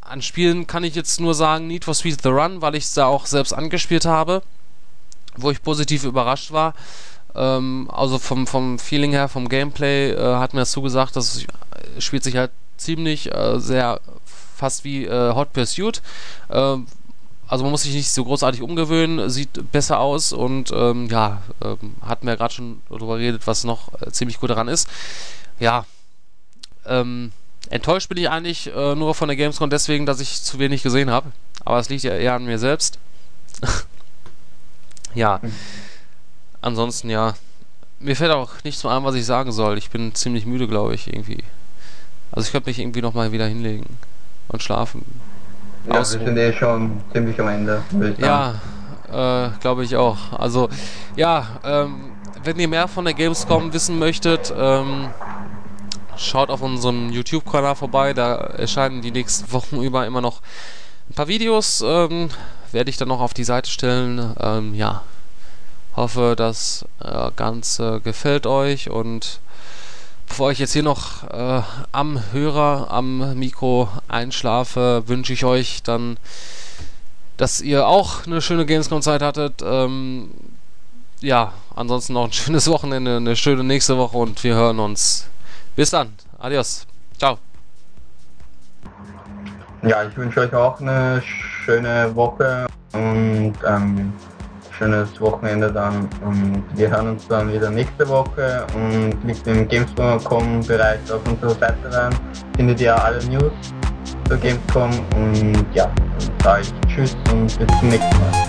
an Spielen kann ich jetzt nur sagen Need for Speed The Run, weil ich es da auch selbst angespielt habe, wo ich positiv überrascht war. Ähm, also vom, vom Feeling her, vom Gameplay äh, hat mir das zugesagt, das spielt sich halt ziemlich äh, sehr fast wie äh, Hot Pursuit. Ähm, also man muss sich nicht so großartig umgewöhnen, sieht besser aus und ähm, ja, ähm, hatten wir gerade schon darüber geredet, was noch äh, ziemlich gut daran ist. Ja, ähm, enttäuscht bin ich eigentlich äh, nur von der Gamescom deswegen, dass ich zu wenig gesehen habe. Aber es liegt ja eher an mir selbst. ja. Mhm. Ansonsten ja. Mir fällt auch nichts mehr ein, was ich sagen soll. Ich bin ziemlich müde, glaube ich, irgendwie. Also ich könnte mich irgendwie nochmal wieder hinlegen und schlafen. Ja, wir sind eh schon ziemlich am Ende. Ja, äh, glaube ich auch. Also, ja, ähm, wenn ihr mehr von der Gamescom wissen möchtet, ähm, schaut auf unserem YouTube-Kanal vorbei. Da erscheinen die nächsten Wochen über immer noch ein paar Videos. Ähm, werde ich dann noch auf die Seite stellen. Ähm, ja, hoffe, das äh, Ganze gefällt euch und Bevor ich jetzt hier noch äh, am Hörer, am Mikro einschlafe, wünsche ich euch dann, dass ihr auch eine schöne Gamescom-Zeit hattet. Ähm, ja, ansonsten noch ein schönes Wochenende, eine schöne nächste Woche und wir hören uns. Bis dann. Adios. Ciao. Ja, ich wünsche euch auch eine schöne Woche und ähm, schönes Wochenende dann und wir hören uns dann wieder nächste Woche und liegt im Gamescom Bereich auf unserer Seite rein. Findet ihr alle News zur Gamescom und ja, dann sage ich Tschüss und bis zum nächsten Mal.